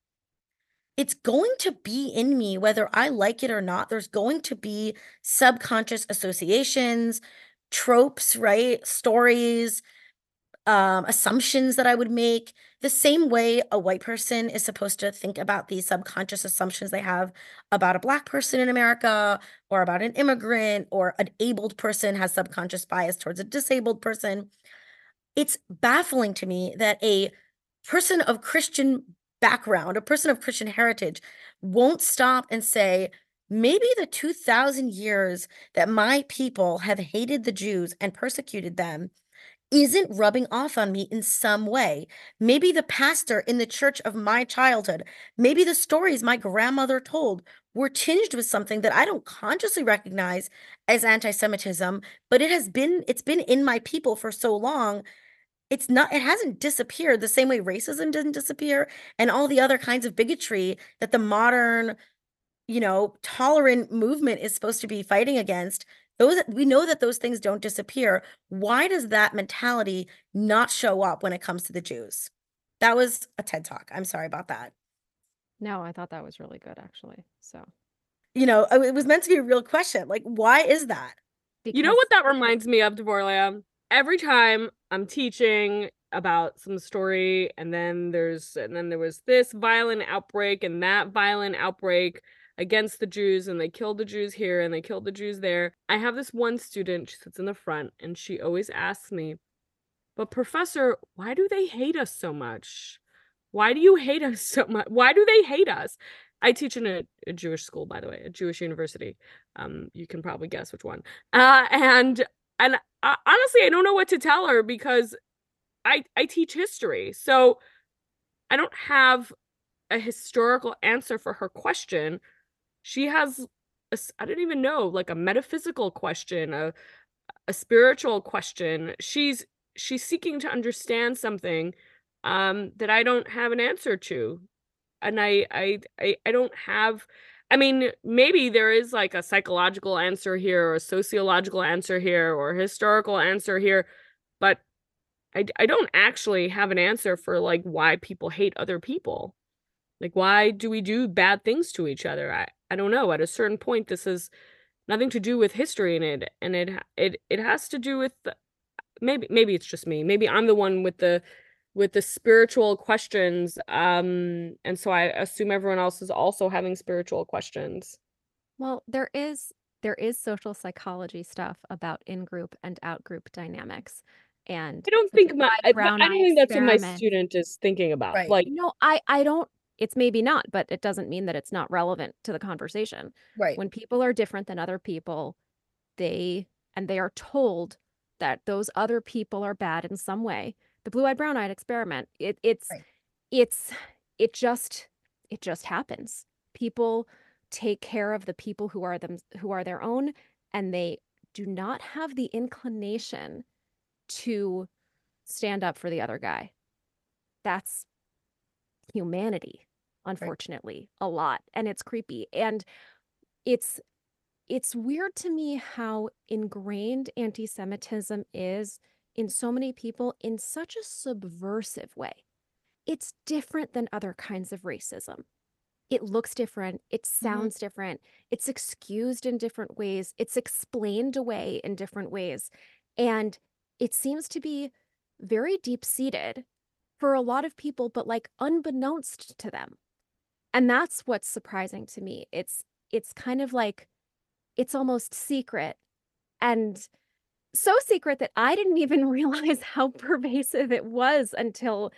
It's going to be in me whether I like it or not. There's going to be subconscious associations, tropes, right? Stories, um, assumptions that I would make. The same way a white person is supposed to think about these subconscious assumptions they have about a black person in America or about an immigrant or an abled person has subconscious bias towards a disabled person. It's baffling to me that a person of Christian background, a person of Christian heritage, won't stop and say, maybe the 2000 years that my people have hated the Jews and persecuted them isn't rubbing off on me in some way. Maybe the pastor in the church of my childhood, maybe the stories my grandmother told were tinged with something that I don't consciously recognize as anti-Semitism, but it has been it's been in my people for so long. It's not it hasn't disappeared the same way racism didn't disappear and all the other kinds of bigotry that the modern you know, tolerant movement is supposed to be fighting against those we know that those things don't disappear. Why does that mentality not show up when it comes to the jews? That was a ted talk. I'm sorry about that. No, I thought that was really good actually. So, you know it was meant to be a real question like why is that? You know what that reminds me of, Dvoria? Every time I'm teaching about some story, and then there's and then there was this violent outbreak and that violent outbreak against the Jews, and they killed the Jews here and they killed the Jews there. I have this one student, she sits in the front, and she always asks me, But professor, why do they hate us so much? Why do you hate us so much? Why do they hate us? I teach in a, a Jewish school, by the way, a Jewish university. Um, you can probably guess which one. Uh, and and uh, honestly, I don't know what to tell her because I I teach history, so I don't have a historical answer for her question. She has s- I don't even know, like a metaphysical question, a a spiritual question. She's she's seeking to understand something um that I don't have an answer to. And I, I I I don't have I mean maybe there is like a psychological answer here or a sociological answer here or historical answer here but I, I don't actually have an answer for like why people hate other people. Like why do we do bad things to each other? I I don't know at a certain point this has nothing to do with history in it and it it it has to do with maybe maybe it's just me maybe I'm the one with the with the spiritual questions um and so i assume everyone else is also having spiritual questions Well, there is there is social psychology stuff about in-group and out-group dynamics. And i don't think my I, I don't think that's what my student is thinking about Right. like No, I I don't it's maybe not, but it doesn't mean that it's not relevant to the conversation. Right. When people are different than other people, they and they are told that those other people are bad in some way. The blue-eyed brown-eyed experiment, it it's Right. it's it just it just happens. People take care of the people who are them who are their own and they do not have the inclination to stand up for the other guy. That's humanity, unfortunately, a lot. And it's creepy. And it's it's weird to me how ingrained anti-Semitism is in so many people in such a subversive way. It's different than other kinds of racism. It looks different, it mm-hmm. sounds different, it's excused in different ways, it's explained away in different ways. And it seems to be very deep-seated for a lot of people, but like unbeknownst to them. And that's what's surprising to me. It's it's kind of like it's almost secret and so secret that I didn't even realize how pervasive it was until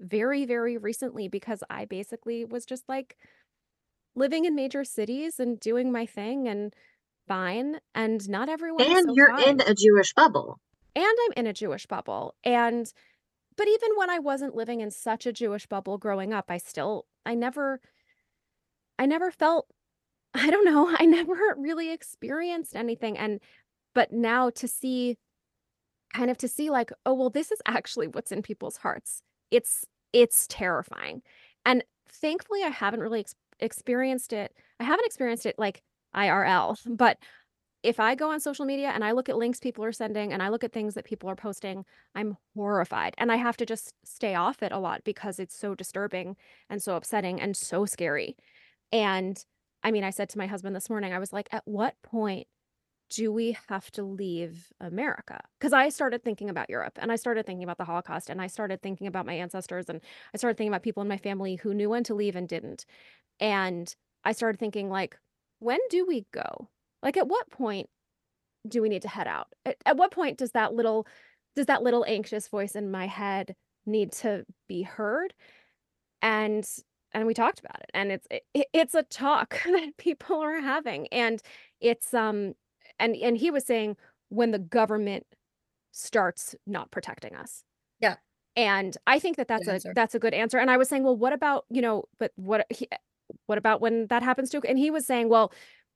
very, very recently because I basically was just like living in major cities and doing my thing and fine. And not everyone And so you're in a Jewish bubble. And I'm in a Jewish bubble. And but even when I wasn't living in such a Jewish bubble growing up, I still I never I never felt I don't know, I never really experienced anything and but now to see kind of to see like, oh well, this is actually what's in people's hearts. It's it's terrifying. And thankfully I haven't really ex- experienced it. I haven't experienced it like IRL, but if I go on social media and I look at links people are sending and I look at things that people are posting, I'm horrified. And I have to just stay off it a lot because it's so disturbing and so upsetting and so scary. And I mean, I said to my husband this morning, I was like, at what point do we have to leave America? Because I started thinking about Europe and I started thinking about the Holocaust and I started thinking about my ancestors and I started thinking about people in my family who knew when to leave and didn't. And I started thinking, like, when do we go? Like, at what point do we need to head out? At, at what point does that little does that little anxious voice in my head need to be heard? And and we talked about it and it's it, it's a talk that people are having and it's um and and he was saying when the government starts not protecting us Yeah. and i think that that's a answer. that's a good answer and i was saying well what about you know but what he, what about when that happens to and he was saying well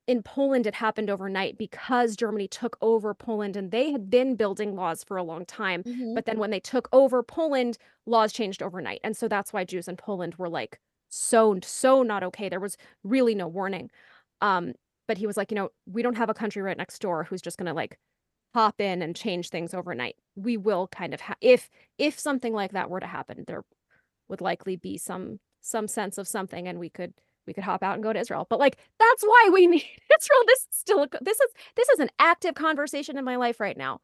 in Poland it happened overnight because Germany took over Poland and they had been building laws for a long time Mhm. but then when they took over Poland laws changed overnight and so that's why Jews in Poland were like so so not okay there was really no warning. Um but he was like you know we don't have a country right next door who's just going to like hop in and change things overnight. We will kind of ha- if if something like that were to happen there would likely be some some sense of something and we could we could hop out and go to Israel. But like that's why we need Israel. This is still a, this is this is an active conversation in my life right now.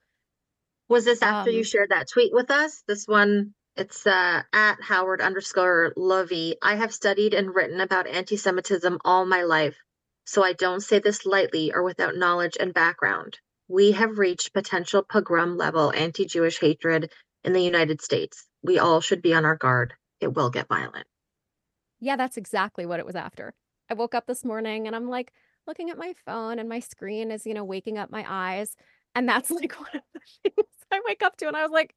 Was this after you Um, shared that tweet with us? This one, it's uh, at Howard underscore Lovy. I have studied and written about anti-Semitism all my life, so I don't say this lightly or without knowledge and background. We have reached potential pogrom level anti-Jewish hatred in the United States. We all should be on our guard. It will get violent. Yeah, that's exactly what it was after. I woke up this morning and I'm like looking at my phone and my screen is, you know, waking up my eyes. And that's like one of the things I wake up to and I was like,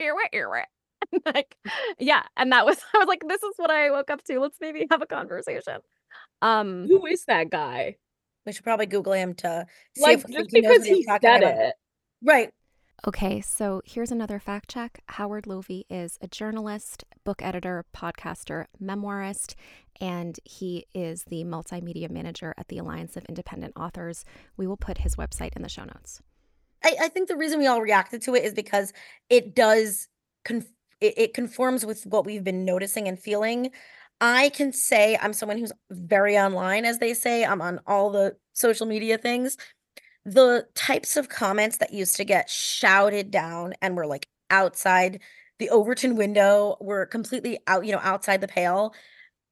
ear it. like, yeah. And that was, I was like, this is what I woke up to. Let's maybe have a conversation. Um, who is that guy We should probably Google him to see like if just he knows because what he said about. it Right. Okay, so here's another fact check. Howard Lovy is a journalist, book editor, podcaster, memoirist, and he is the multimedia manager at the Alliance of Independent Authors. We will put his website in the show notes. I, I think the reason we all reacted to it is because it does conf- it, it conforms with what we've been noticing and feeling. I can say I'm someone who's very online, as they say. I'm on all the social media things. The types of comments that used to get shouted down and were like outside the Overton window were completely out, you know, outside the pale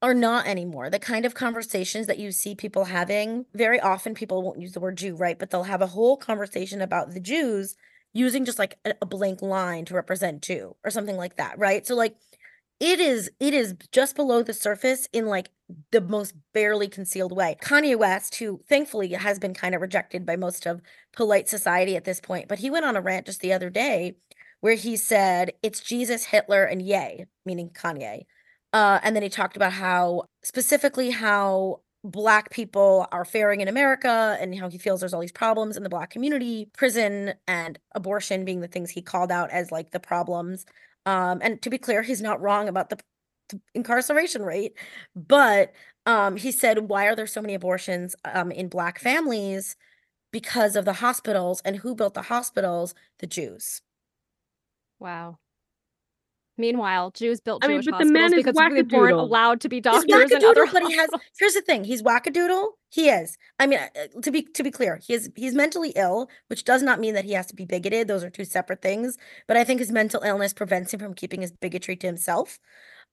are not anymore. The kind of conversations that you see people having, very often people won't use the word Jew, right? But they'll have a whole conversation about the Jews using just like a, blank line to represent two or something like that, right? So like it is it is just below the surface in like the most barely concealed way. Kanye West, who thankfully has been kind of rejected by most of polite society at this point, but he went on a rant just the other day where he said it's Jesus, Hitler, and Ye, meaning Kanye. Uh, and then he talked about how specifically how black people are faring in America and how he feels there's all these problems in the black community, prison and abortion being the things he called out as like the problems. Um, and to be clear, he's not wrong about the, the incarceration rate, but um, he said, why are there so many abortions um, in black families? Because of the hospitals and who built the hospitals? The Jews. Wow. Meanwhile, Jews built I mean, Jewish but the man is because they weren't allowed to be He's doctors and other wackadoodle, but he has. Here's the thing: he's wackadoodle. He is. I mean, uh, to be to be clear, he is. He's mentally ill, which does not mean that he has to be bigoted. Those are two separate things. But I think his mental illness prevents him from keeping his bigotry to himself.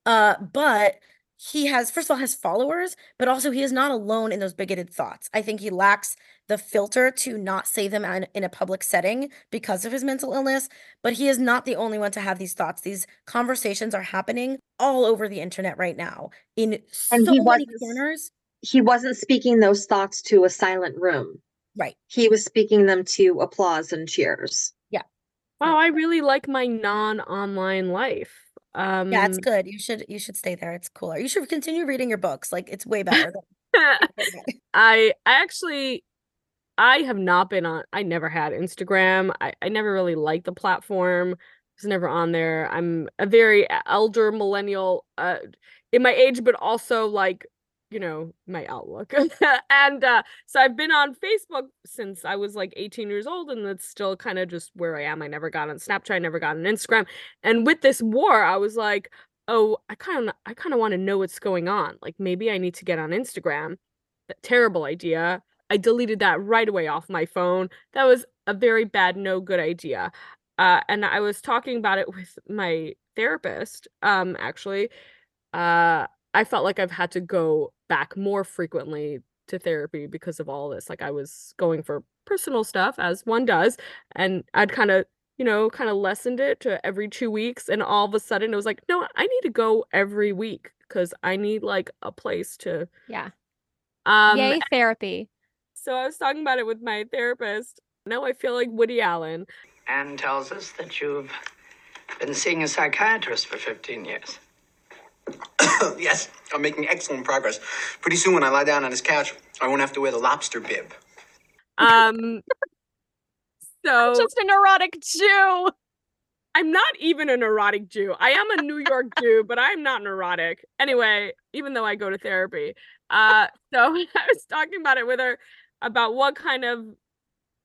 Uh, but he has, first of all, has followers, but also he is not alone in those bigoted thoughts. I think he lacks the filter to not say them in, in a public setting because of his mental illness. But he is not the only one to have these thoughts. These conversations are happening all over the internet right now in so And he many corners. He wasn't speaking those thoughts to a silent room. Right. He was speaking them to applause and cheers. Yeah. Wow, I really like my non-online life. Um, Yeah, it's good. You should you should stay there. It's cooler. You should continue reading your books. Like it's way better. I I actually I have not been on I never had Instagram. I, I never really liked the platform. was never on there. I'm a very elder millennial uh in my age, but also like, you know, my outlook. and uh so I've been on Facebook since I was like 18 years old, and that's still kind of just where I am. I never got on Snapchat, I never got on Instagram. And with this war, I was like, oh, I kind of I kind of want to know what's going on. Like maybe I need to get on Instagram terrible idea. I deleted that right away off my phone. That was a very bad, no good idea. Uh, and I was talking about it with my therapist. Um, actually, uh, I felt like I've had to go back more frequently to therapy because of all this. Like I was going for personal stuff, as one does, and I'd kind of, you know, kind of lessened it to every two weeks, and all of a sudden it was like, no, I need to go every week because I need like a place to Yeah. um, Yay, therapy. so I was talking about it with my therapist. Now I feel like Woody Allen. Anne tells us that you've been seeing a psychiatrist for 15 years. yes, I'm making excellent progress. Pretty soon, when I lie down on this couch, I won't have to wear the lobster bib. Um, so Just a neurotic Jew. I'm not even a neurotic Jew. I am a New York Jew, but I'm not neurotic. Anyway, even though I go to therapy. Uh, so I was talking about it with her about what kind of,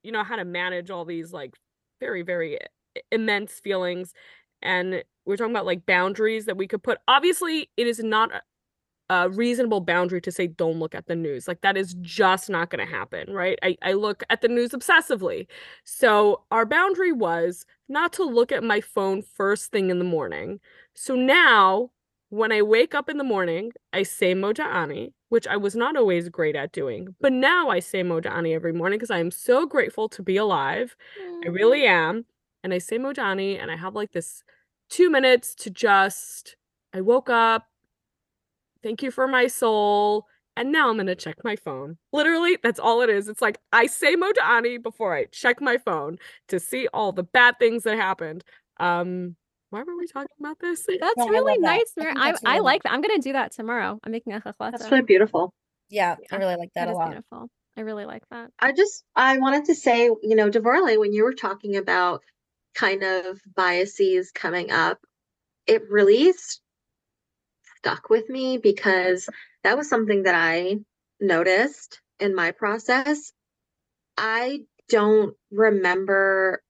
you know, how to manage all these like very, very immense feelings. And we're talking about like boundaries that we could put. Obviously, it is not a- reasonable boundary to say don't look at the news. Like that is just not going to happen, right? I, I look at the news obsessively. So our boundary was not to look at my phone first thing in the morning. So now when I wake up in the morning, I say Modah Ani, which I was not always great at doing. But now I say Modah Ani every morning because I am so grateful to be alive. I mm-hmm. really am. And I say Modah Ani and I have like this two minutes to just, I woke up, thank you for my soul. And now I'm gonna check my phone. Literally, that's all it is. It's like I say Modah Ani before I check my phone to see all the bad things that happened. Um, why were we talking about this? That's No, really love that. nice, I Mary. I, that's I really like that. I'm gonna do that tomorrow. I'm making a hachlata. That's really beautiful. Yeah, I really like that It a lot. beautiful. I really like that. I just I wanted to say, you know, Devorle, when you were talking about kind of biases coming up, it really stuck with me because that was something that I noticed in my process. I don't remember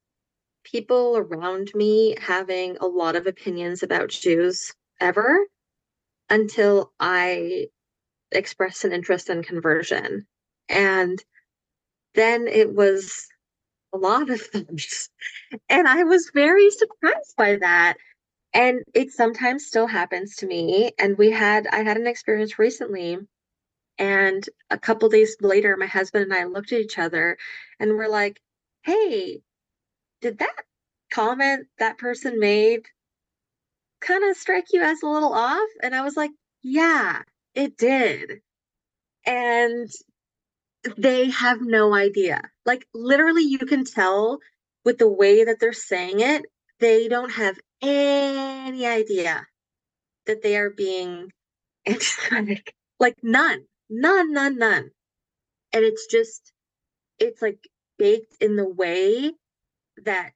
people around me having a lot of opinions about Jews ever until I expressed an interest in conversion. And then it was a lot of them. And I was very surprised by that. And it sometimes still happens to me. And we had, I had an experience recently, and a couple days later, my husband and I looked at each other and we're like, hey, did that comment that person made kind of strike you as a little off? And I was like, yeah, it did. And they have no idea. Like, literally, you can tell with the way that they're saying it, they don't have any idea that they are being anti-Semitic. Like, none, none, none, none. And it's just, it's like baked in the way that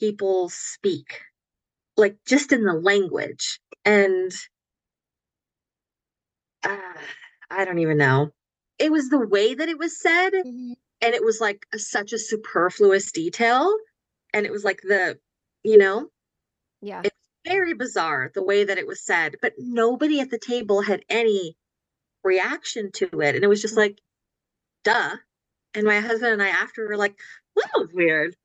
people speak, like just in the language. And uh, I don't even know. It was the way that it was said, Mm-hmm. and it was like a, such a superfluous detail. And it was like the, you know, Yeah. it's very bizarre the way that it was said, but nobody at the table had any reaction to it. And it was just like, duh. And my husband and I after were like, that was weird.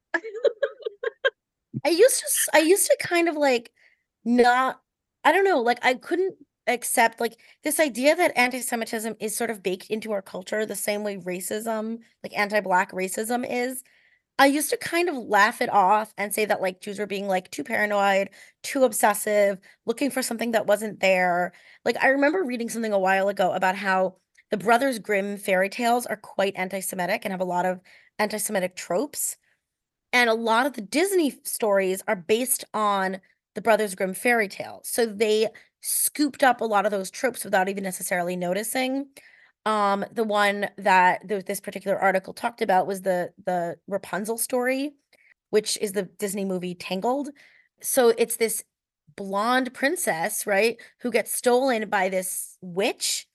I used to s- I used to kind of like not I don't know, like I couldn't accept like this idea that anti-Semitism is sort of baked into our culture the same way racism, like anti-black racism is. I used to kind of laugh it off and say that like Jews were being like too paranoid, too obsessive, looking for something that wasn't there. Like I remember reading something a while ago about how the Brothers Grimm fairy tales are quite anti-Semitic and have a lot of anti-Semitic tropes. And a lot of the Disney stories are based on the Brothers Grimm fairy tales. So they scooped up a lot of those tropes without even necessarily noticing. Um, the one that th- this particular article talked about was the the Rapunzel story, which is the Disney movie Tangled. So it's this blonde princess, right, who gets stolen by this witch.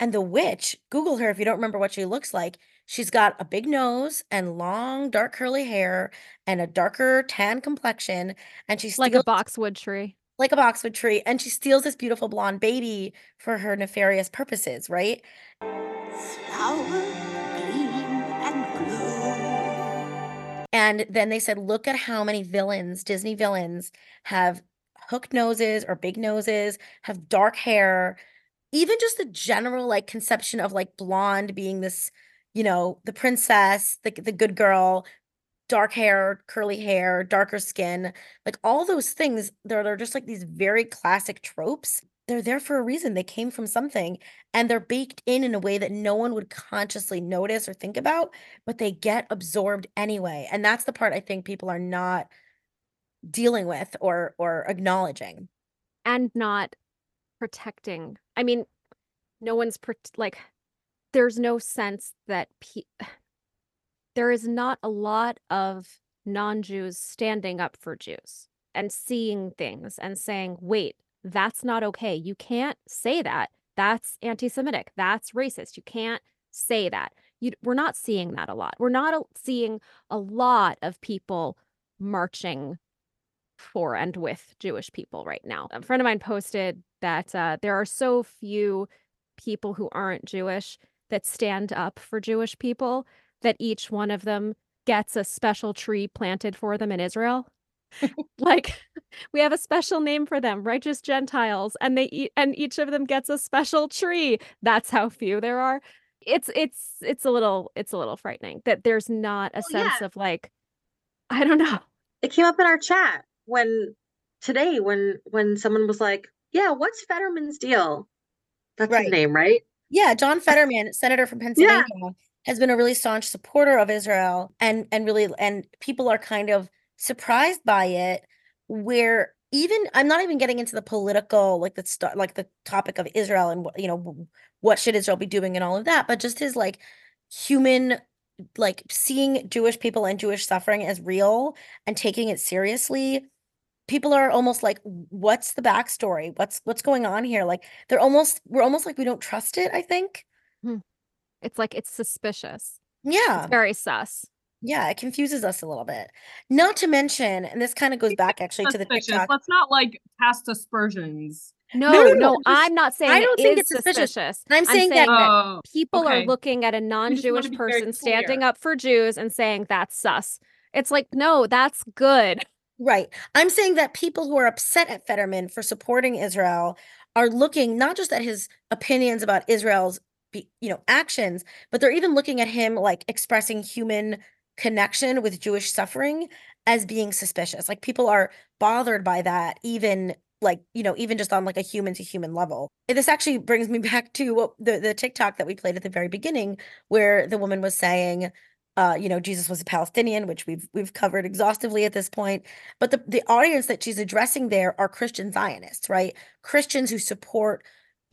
And the witch, Google her if you don't remember what she looks like. She's got a big nose and long, dark, curly hair and a darker tan complexion. And she Like a boxwood tree. Like a boxwood tree. And she steals this beautiful blonde baby for her nefarious purposes, right? And then they said, look at how many villains, Disney villains, have hooked noses or big noses, have dark hair, even just the general like conception of like blonde being this, you know, the princess, the, the good girl, dark hair, curly hair, darker skin, like all those things, they're, they're just like these very classic tropes. They're there for a reason. They came from something and they're baked in in a way that no one would consciously notice or think about, but they get absorbed anyway. And that's the part I think people are not dealing with or or acknowledging. and not protecting. I mean, no one's pro- like there's no sense that pe- there is not a lot of non-Jews standing up for Jews and seeing things and saying, "Wait, that's not okay. You can't say that. That's anti-Semitic. That's racist. You can't say that." You, we're not seeing that a lot. We're not a- seeing a lot of people marching for and with Jewish people right now. A friend of mine posted that uh, there are so few people who aren't Jewish that stand up for Jewish people that each one of them gets a special tree planted for them in Israel. like we have a special name for them, righteous Gentiles, and they eat, and each of them gets a special tree. That's how few there are. It's it's it's a little it's a little frightening that there's not a Well, sense yeah. of like I don't know. It came up in our chat when today when when someone was like, "Yeah, what's Fetterman's deal?" That's his Right. name, right? Yeah, John Fetterman, senator from Pennsylvania, has been a really staunch supporter of Israel and and really and people are kind of surprised by it where even I'm not even getting into the political like the st- like the topic of Israel and you know what should Israel be doing and all of that, but just his like human like seeing Jewish people and Jewish suffering as real and taking it seriously people are almost like what's the backstory? What's what's going on here? Like they're almost we're almost like we don't trust it i think hmm. It's like it's suspicious. yeah It's very sus. yeah it confuses us a little bit not to mention and this kind of goes back actually to the tiktok Let's not like cast aspersions. No, no, no, no, just- I'm not saying I don't think is it's suspicious. suspicious. I'm saying that- Oh, people okay. are looking at a non-Jewish person standing up for Jews and saying that's sus. It's like, no, that's good. Right. I'm saying that people who are upset at Fetterman for supporting Israel are looking not just at his opinions about Israel's you know actions, but they're even looking at him like expressing human connection with Jewish suffering as being suspicious. Like people are bothered by that even like, you know, even just on like a human to human level. And this actually brings me back to what the the TikTok that we played at the very beginning where the woman was saying uh, you know, Jesus was a Palestinian, which we've we've covered exhaustively at this point. But the, the audience that she's addressing there are Christian Zionists, right? Christians who support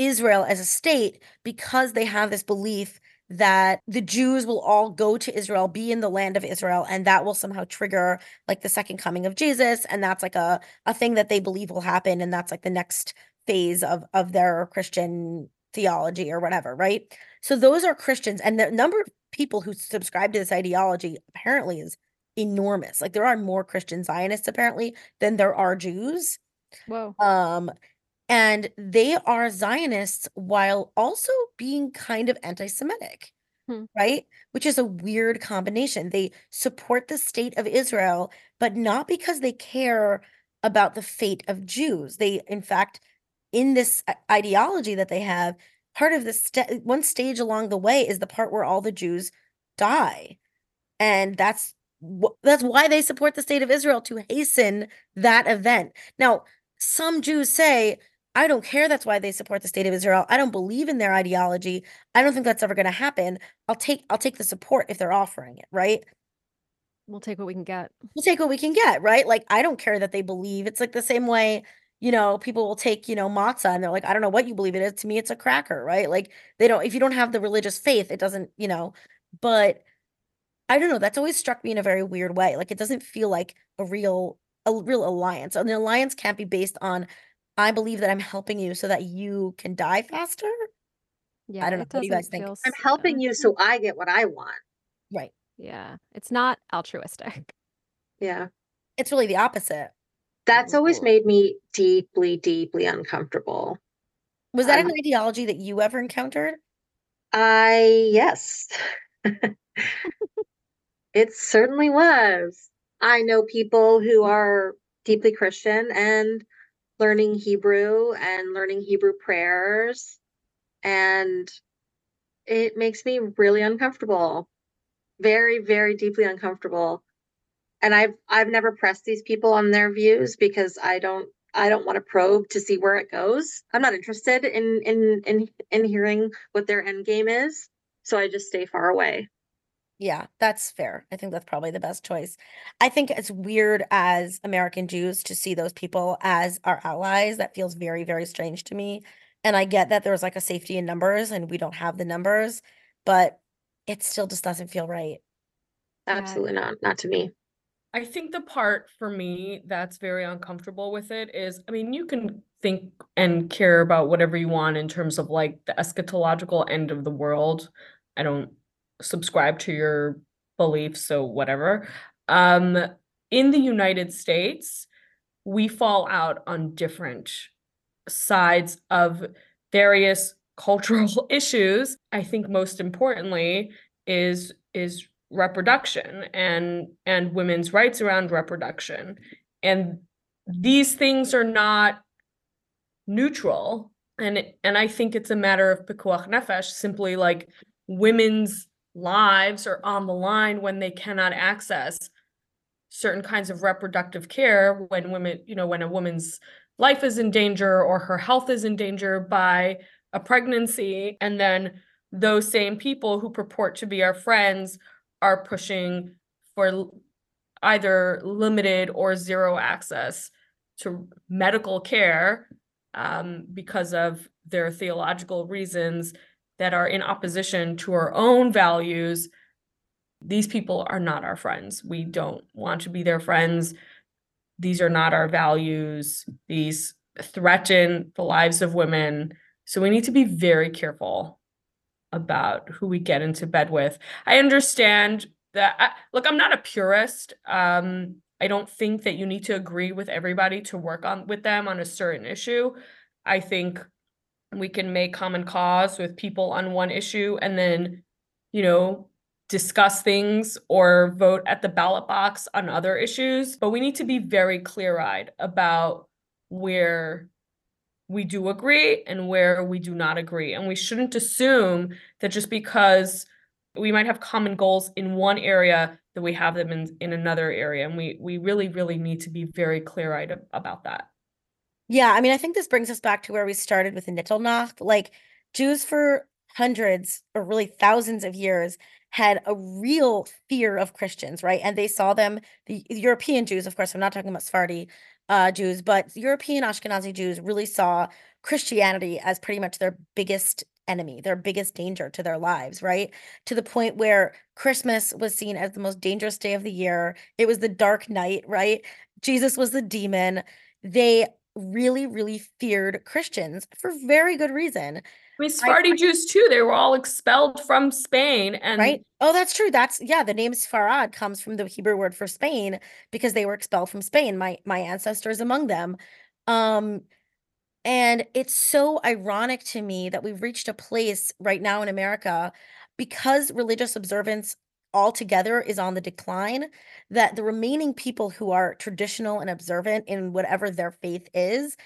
Israel as a state because they have this belief that the Jews will all go to Israel, be in the land of Israel, and that will somehow trigger like the second coming of Jesus. And that's like a, a thing that they believe will happen. And that's like the next phase of of their Christian theology or whatever, right? So those are Christians, and the number of people who subscribe to this ideology apparently is enormous. Like there are more Christian Zionists apparently than there are Jews. Whoa. Um, and they are Zionists while also being kind of anti-Semitic, Hmm. right? Which is a weird combination. They support the state of Israel, but not because they care about the fate of Jews. They, in fact, in this ideology that they have, part of the st- one stage along the way is the part where all the Jews die, and that's wh- that's why they support the state of Israel to hasten that event. Now, some Jews say, I don't care that's why they support the state of Israel. I don't believe in their ideology. I don't think that's ever going to happen. I'll take I'll take the support if they're offering it, right? We'll take what we can get. We'll take what we can get, right? Like I don't care that they believe. It's like the same way, you know, people will take, you know, matzah and they're like, I don't know what you believe it is. To me, it's a cracker, right? Like they don't if you don't have the religious faith, it doesn't, you know, but I don't know. That's always struck me in a very weird way. Like it doesn't feel like a real a real alliance. An alliance can't be based on I believe that I'm helping you so that you can die faster. Yeah, I don't know. What do you guys think? feel I'm helping you so I get what I want. Right. Yeah, it's not altruistic. Yeah. It's really the opposite. That's always made me deeply, deeply uncomfortable. Was that Um, an ideology that you ever encountered? I, yes. It certainly was. I know people who are deeply Christian and learning Hebrew and learning Hebrew prayers, and it makes me really uncomfortable. Very, very deeply uncomfortable. And I've I've never pressed these people on their views because I don't I don't want to probe to see where it goes. I'm not interested in in in in hearing what their end game is, so I just stay far away. Yeah, that's fair. I think that's probably the best choice. I think it's weird as American Jews to see those people as our allies. That feels very, very strange to me. And I get that there's like a safety in numbers and we don't have the numbers, but it still just doesn't feel right. Absolutely not. Not to me. I think the part for me that's very uncomfortable with it is, I mean, you can think and care about whatever you want in terms of like the eschatological end of the world. I don't subscribe to your beliefs, so whatever. Um, in the United States, we fall out on different sides of various cultural issues. I think most importantly is is reproduction and and women's rights around reproduction. And these things are not neutral. And and I think it's a matter of pikuach nefesh, simply like women's lives are on the line when they cannot access certain kinds of reproductive care when women, you know, when a woman's life is in danger or her health is in danger by a pregnancy. And then those same people who purport to be our friends are pushing for either limited or zero access to medical care um, because of their theological reasons that are in opposition to our own values these people are not our friends. We don't want to be their friends. These are not our values. These threaten the lives of women. So we need to be very careful about who we get into bed with. I understand that I, look, I'm not a purist. Um I don't think that you need to agree with everybody to work on with them on a certain issue. I think we can make common cause with people on one issue and then, you know, discuss things or vote at the ballot box on other issues, but we need to be very clear-eyed about where we do agree and where we do not agree. And we shouldn't assume that just because we might have common goals in one area that we have them in, in another area. And we we really, really need to be very clear-eyed about that. Yeah, I mean, I think this brings us back to where we started with the Nittel Nacht. Like Jews for hundreds or really thousands of years had a real fear of Christians, right? And they saw them, the European Jews, of course, I'm not talking about Sephardi uh, Jews, but European Ashkenazi Jews really saw Christianity as pretty much their biggest enemy, their biggest danger to their lives, right? To the point where Christmas was seen as the most dangerous day of the year. It was the dark night, right? Jesus was the demon. They really, really feared Christians for very good reason. I mean, Sephardi Jews too, they were all expelled from Spain and Right? Oh, that's true. That's yeah, the name Sfarad comes from the Hebrew word for Spain because they were expelled from Spain. My my ancestors among them. Um and it's so ironic to me that we've reached a place right now in America because religious observance altogether is on the decline that the remaining people who are traditional and observant in whatever their faith is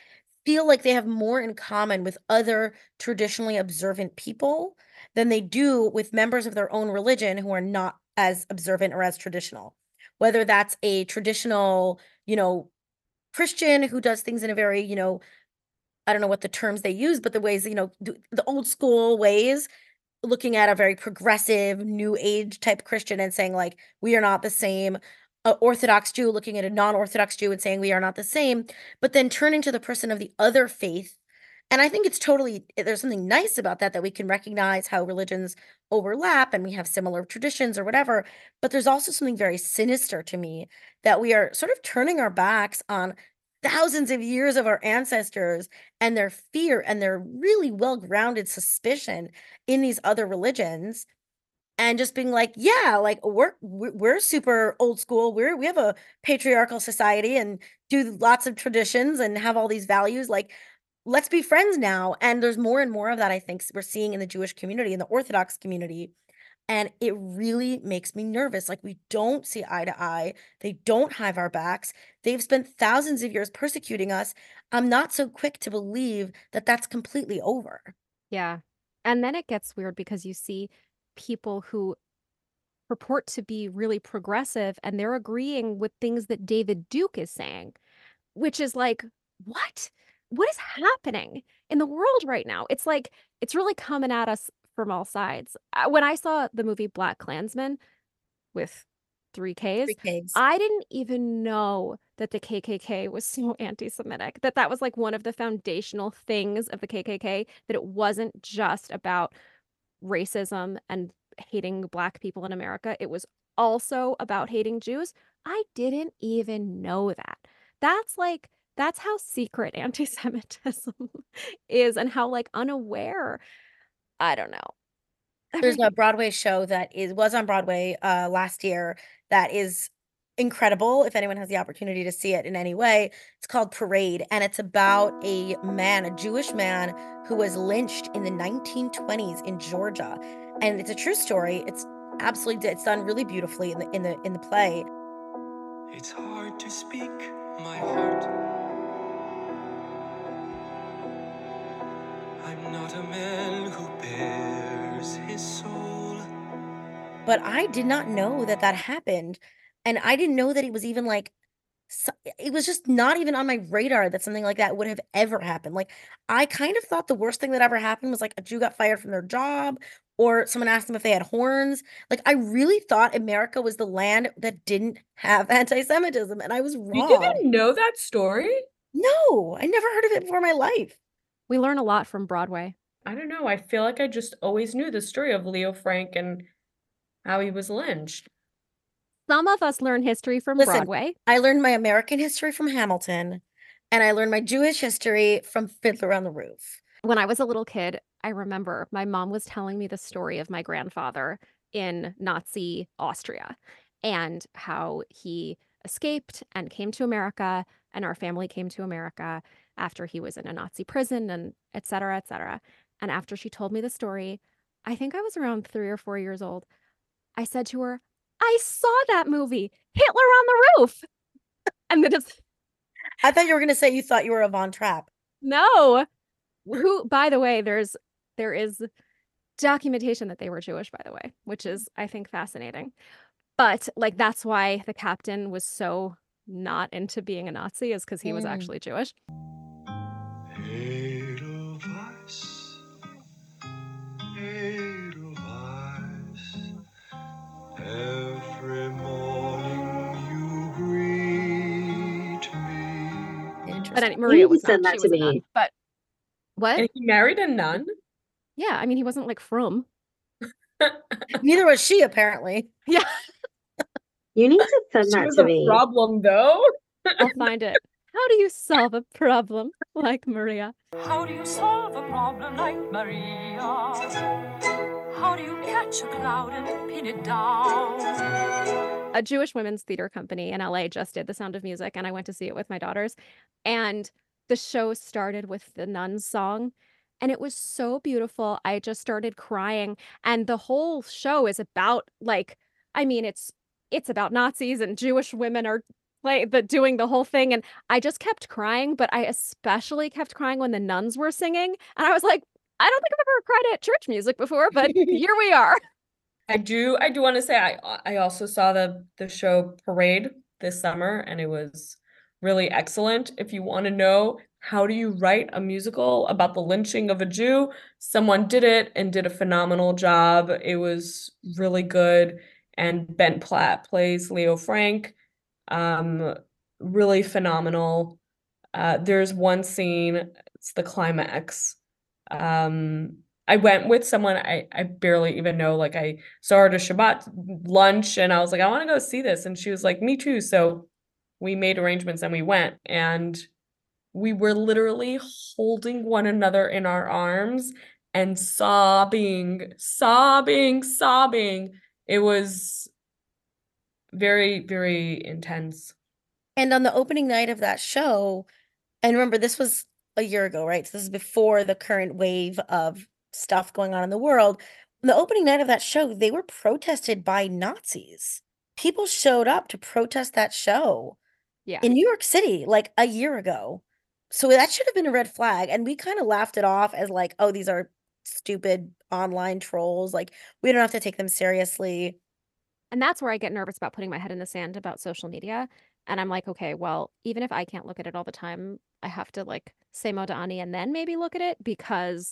feel like they have more in common with other traditionally observant people than they do with members of their own religion who are not as observant or as traditional. Whether that's a traditional, you know, Christian who does things in a very, you know, I don't know what the terms they use, but the ways, you know, the old school ways, looking at a very progressive, new age type Christian and saying, like, we are not the same. A Orthodox Jew looking at a non Orthodox Jew and saying, we are not the same. But then turning to the person of the other faith. And I think it's totally, eh, there's something nice about that, that we can recognize how religions overlap and we have similar traditions or whatever. But there's also something very sinister to me that we are sort of turning our backs on thousands of years of our ancestors and their fear and their really well grounded suspicion in these other religions and just being like yeah like we're we're super old school. We're we have a patriarchal society and do lots of traditions and have all these values. Like let's be friends now. And there's more and more of that i think we're seeing in the jewish community in the orthodox community and it really makes me nervous. Like, we don't see eye to eye. They don't have our backs. They've spent thousands of years persecuting us. I'm not so quick to believe that that's completely over. Yeah. And then it gets weird because you see people who purport to be really progressive and they're agreeing with things that David Duke is saying, which is like, what? What is happening in the world right now? It's like, it's really coming at us from all sides. Uh, When I saw the movie Black Klansman with three Ks, Three Ks. I didn't even know that the KKK was so anti-Semitic, that that was like one of the foundational things of the KKK, that it wasn't just about racism and hating black people in America. It was also about hating Jews. I didn't even know that. That's like, that's how secret anti-Semitism is and how like unaware. I don't know. There's a Broadway show that is was on Broadway uh last year that is incredible if anyone has the opportunity to see it in any way. It's called Parade and it's about a man, a Jewish man who was lynched in the 1920s in Georgia. And it's a true story. It's absolutely it's done really beautifully in the in the in the play. It's hard to speak my heart. But I did not know that that happened and I didn't know that it was even like so, it was just not even on my radar that something like that would have ever happened. Like, I kind of thought the worst thing that ever happened was like a Jew got fired from their job or someone asked them if they had horns. Like, I really thought America was the land that didn't have anti Semitism, and I was wrong. You didn't know that story? No, I never heard of it before in my life. We learn a lot from Broadway. I don't know. I feel like I just always knew the story of Leo Frank and how he was lynched. Some of us learn history from Listen, Broadway. I learned my American history from Hamilton, and I learned my Jewish history from Fiddler on the Roof. When I was a little kid, I remember my mom was telling me the story of my grandfather in Nazi Austria and how he escaped and came to America, and our family came to America after he was in a Nazi prison and et cetera, et cetera. And after she told me the story, I think I was around three or four years old. I said to her, I saw that movie, Hitler on the Roof. And then it's I thought you were gonna say you thought you were a Von Trapp. no. Who, by the way, there's there is documentation that they were Jewish, by the way, which is I think fascinating. But like that's why the captain was so not into being a Nazi, is because he was Mm. actually Jewish. Edelweiss, Edelweiss, every morning you greet me. But any, You Maria need to was send not. that She to was a nun. me. But what? And he married a nun. Yeah, I mean he wasn't like from. Neither was she, apparently. Yeah, You need to send She that was to a me. problem though. I'll find it. How do you solve a problem like Maria? How do you solve a problem like Maria? How do you catch a cloud and pin it down? a Jewish women's theater company in LA just did The Sound of Music, and I went to see it with my daughters. And the show started with the Nuns song, and it was so beautiful. I just started crying, and the whole show is about like, I mean, it's it's about Nazis and Jewish women are like the doing the whole thing, and I just kept crying. But I especially kept crying when the nuns were singing, and I was like, I don't think I've ever cried at church music before, but here we are. I do I do want to say I uh, I also saw the the show Parade this summer and it was really excellent. If you want to know how do you write a musical about the lynching of a Jew, someone did it and did a phenomenal job. It was really good and Ben Platt plays Leo Frank. Um really phenomenal. Uh there's one scene, it's the climax. Um I went with someone I, I barely even know. Like I saw her at a Shabbat lunch and I was like, I want to go see this. And she was like, Me too. So we made arrangements and we went. And we were literally holding one another in our arms and sobbing, sobbing, sobbing. It was very, very intense. And on the opening night of that show, and remember, this was a year ago, right? So this is before the current wave of stuff going on in the world. On the opening night of that show, they were protested by Nazis. People showed up to protest that show Yeah. in New York City like a year ago. So that should have been a red flag. And we kind of laughed it off as like, oh, these are stupid online trolls. Like, we don't have to take them seriously. And that's where I get nervous about putting my head in the sand about social media. And I'm like, okay, well, even if I can't look at it all the time, I have to like say Modani and then maybe look at it because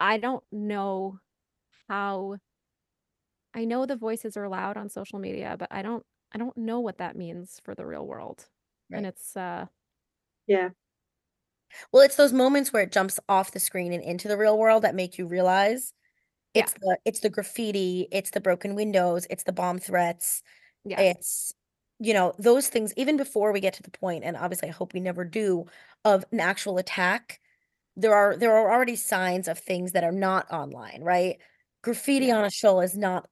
I don't know how I know the voices are loud on social media, but I don't I don't know what that means for the real world. And it's uh Yeah. Well, it's those moments where it jumps off the screen and into the real world that make you realize Yeah. it's the it's the graffiti, it's the broken windows, it's the bomb threats, yeah. it's you know, those things even before we get to the point, and obviously I hope we never do, of an actual attack. There are there are already signs of things that are not online, right? Graffiti Yeah. on a show is not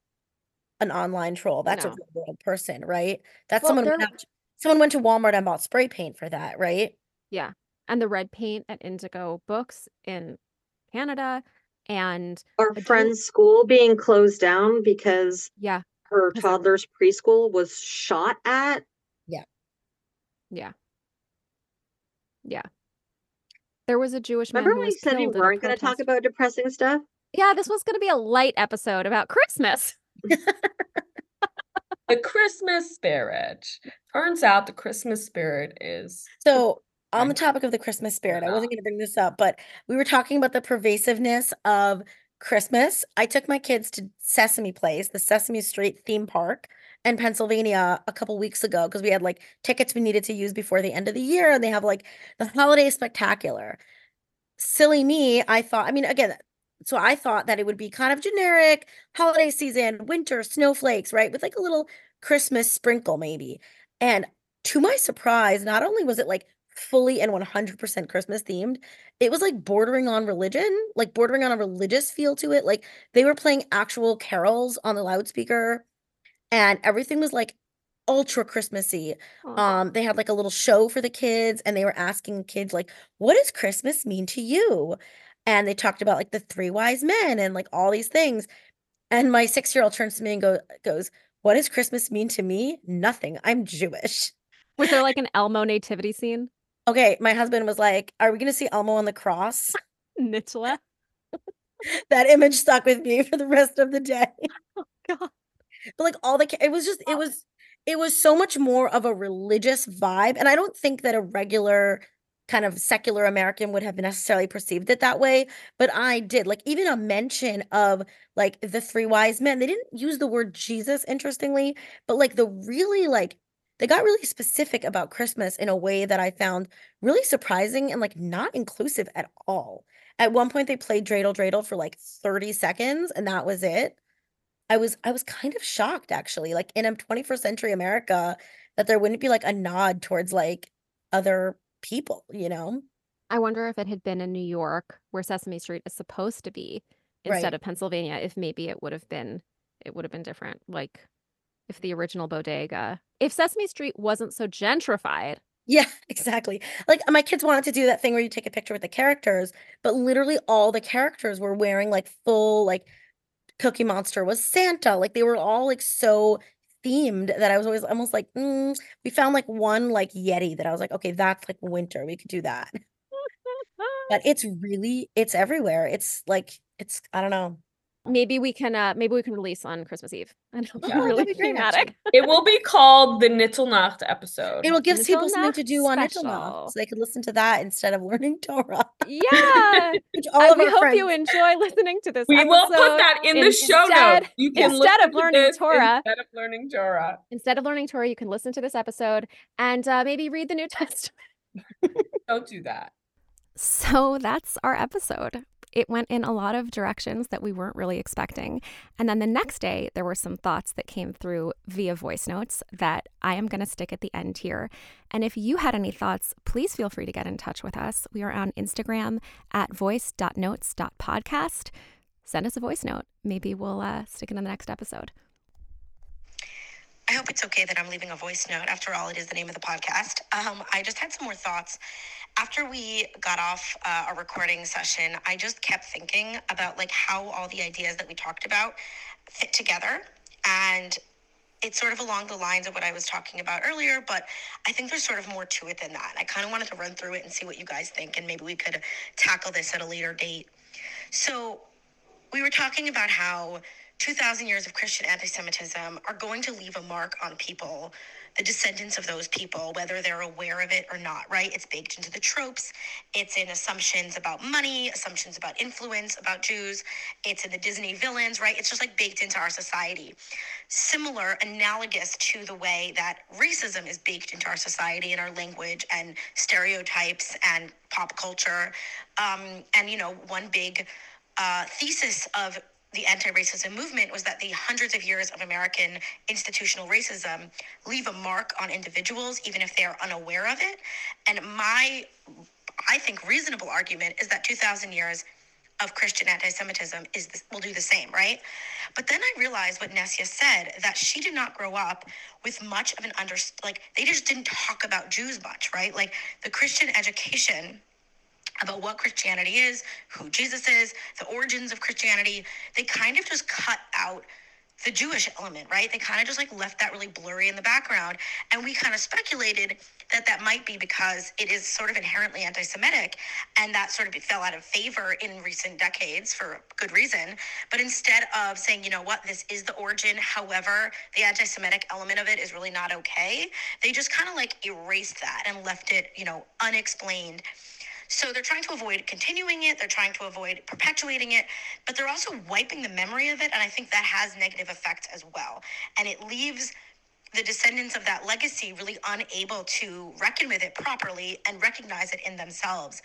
an online troll. That's a real world person, right? That's Well, someone went out, someone went to Walmart and bought spray paint for that, right? yeah. And the red paint at Indigo Books in Canada and Our a friend's school being closed down because yeah, her toddler's preschool was shot at. yeah. Yeah. Yeah. There was a Jewish man Remember who when you was said you killed at a weren't going to talk about depressing stuff? Yeah, this was going to be a light episode about Christmas. The Christmas spirit. Turns out the Christmas spirit is So, on the topic of the Christmas spirit, I wasn't going to bring this up, but we were talking about the pervasiveness of Christmas. I took my kids to Sesame Place, the Sesame Street theme park in Pennsylvania a couple weeks ago because we had like tickets we needed to use before the end of the year and they have like the holiday spectacular. Silly me, I thought, I mean, again, so I thought that it would be kind of generic holiday season, winter, snowflakes, right? With like a little Christmas sprinkle maybe. And to my surprise, not only was it like fully and 100% Christmas themed, it was like bordering on religion, like bordering on a religious feel to it. Like they were playing actual carols on the loudspeaker and everything was like ultra Christmassy. Aw. Um, they had like a little show for the kids and they were asking kids like, what does Christmas mean to you? And they talked about like the three wise men and like all these things. And my six year old turns to me and go, goes, What does Christmas mean to me? Nothing. I'm Jewish. Was there like an Elmo nativity scene? Okay. My husband was like, Are we going to see Elmo on the cross? Nitla. that image stuck with me for the rest of the day. Oh, God. But like all the, it was just, it oh. was, it was so much more of a religious vibe. And I don't think that a regular kind of secular American would have necessarily perceived it that way. But I did. Like even a mention of like the three wise men, they didn't use the word Jesus, interestingly, but like the really like, they got really specific about Christmas in a way that I found really surprising and like not inclusive at all. At one point, they played Dreidel Dreidel for like 30 seconds, and that was it. I was I was kind of shocked actually, like in a 21st century America, that there wouldn't be like a nod towards like other people, you know? I wonder if it had been in New York, where Sesame Street is supposed to be, instead Right. of Pennsylvania, if maybe it would have been it would have been different. Like if the original bodega, if Sesame Street wasn't so gentrified, Yeah, exactly. Like my kids wanted to do that thing where you take a picture with the characters, but literally all the characters were wearing like full like Cookie Monster was Santa. Like they were all like so themed that I was always almost like, mm, we found like one like Yeti that I was like, okay, that's like winter. We could do that. But it's really it's everywhere. It's like it's I don't know. Maybe we can uh maybe we can release on Christmas Eve. And it'll be Oh, really be great, thematic. It will be called the Nittel Nacht episode. It will give people something to Nittel Nacht do on special. Nittel Nacht, so they could listen to that instead of learning Torah. Yeah. Which all I- of we our hope you enjoy listening to this. we will put that in the show instead- notes. You can instead of learning this Torah. Instead of learning Torah. Instead of learning Torah, you can listen to this episode and uh, maybe read the New Testament. Don't do that. So that's our episode. It went in a lot of directions that we weren't really expecting. And then the next day, there were some thoughts that came through via voice notes that I am going to stick at the end here. And if you had any thoughts, please feel free to get in touch with us. We are on Instagram at voice.notes.podcast. Send us a voice note. Maybe we'll uh, stick it in the next episode. I hope it's okay that I'm leaving a voice note. After all, it is the name of the podcast. Um, I just had some more thoughts. After we got off uh, a recording session, I just kept thinking about like how all the ideas that we talked about fit together. And it's sort of along the lines of what I was talking about earlier, but I think there's sort of more to it than that. I kind of wanted to run through it and see what you guys think, and maybe we could tackle this at a later date. So, we were talking about how 2,000 years of Christian anti Semitism are going to leave a mark on people, the descendants of those people, whether they're aware of it or not, right? It's baked into the tropes, it's in assumptions about money, assumptions about influence about Jews, it's in the Disney villains, right? It's just like baked into our society. Similar, analogous to the way that racism is baked into our society and our language and stereotypes and pop culture. Um, and, you know, one big uh, thesis of the anti-racism movement was that the hundreds of years of American institutional racism leave a mark on individuals, even if they are unaware of it. And my, I think, reasonable argument is that 2,000 years of Christian anti-Semitism is this, will do the same, right? But then I realized what Nessia said that she did not grow up with much of an under like they just didn't talk about Jews much, right? Like the Christian education about what Christianity is, who Jesus is, the origins of Christianity, they kind of just cut out the Jewish element, right? They kind of just like left that really blurry in the background. And we kind of speculated that that might be because it is sort of inherently anti Semitic and that sort of fell out of favor in recent decades for good reason. But instead of saying, you know what, this is the origin, however, the anti Semitic element of it is really not okay, they just kind of like erased that and left it, you know, unexplained. So they're trying to avoid continuing it, they're trying to avoid perpetuating it, but they're also wiping the memory of it. And I think that has negative effects as well. And it leaves the descendants of that legacy really unable to reckon with it properly and recognize it in themselves.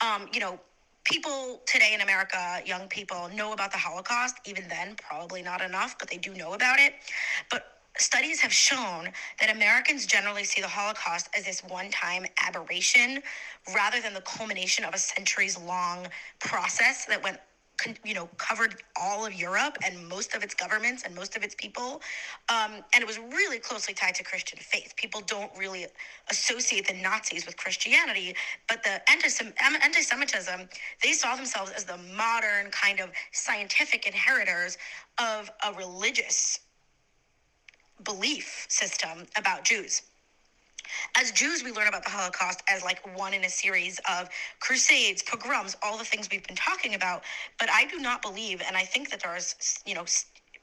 Um, you know, people today in America, young people, know about the Holocaust. Even then, probably not enough, but they do know about it. But studies have shown that Americans generally see the Holocaust as this one time aberration rather than the culmination of a centuries long process that went you know, covered all of Europe and most of its governments and most of its people. Um, and it was really closely tied to Christian faith. People don't really associate the Nazis with Christianity, but the anti Semitism, they saw themselves as the modern kind of scientific inheritors of a religious belief system about Jews. As Jews, we learn about the Holocaust as like one in a series of crusades, pogroms, all the things we've been talking about. But I do not believe, and I think that there is, you know,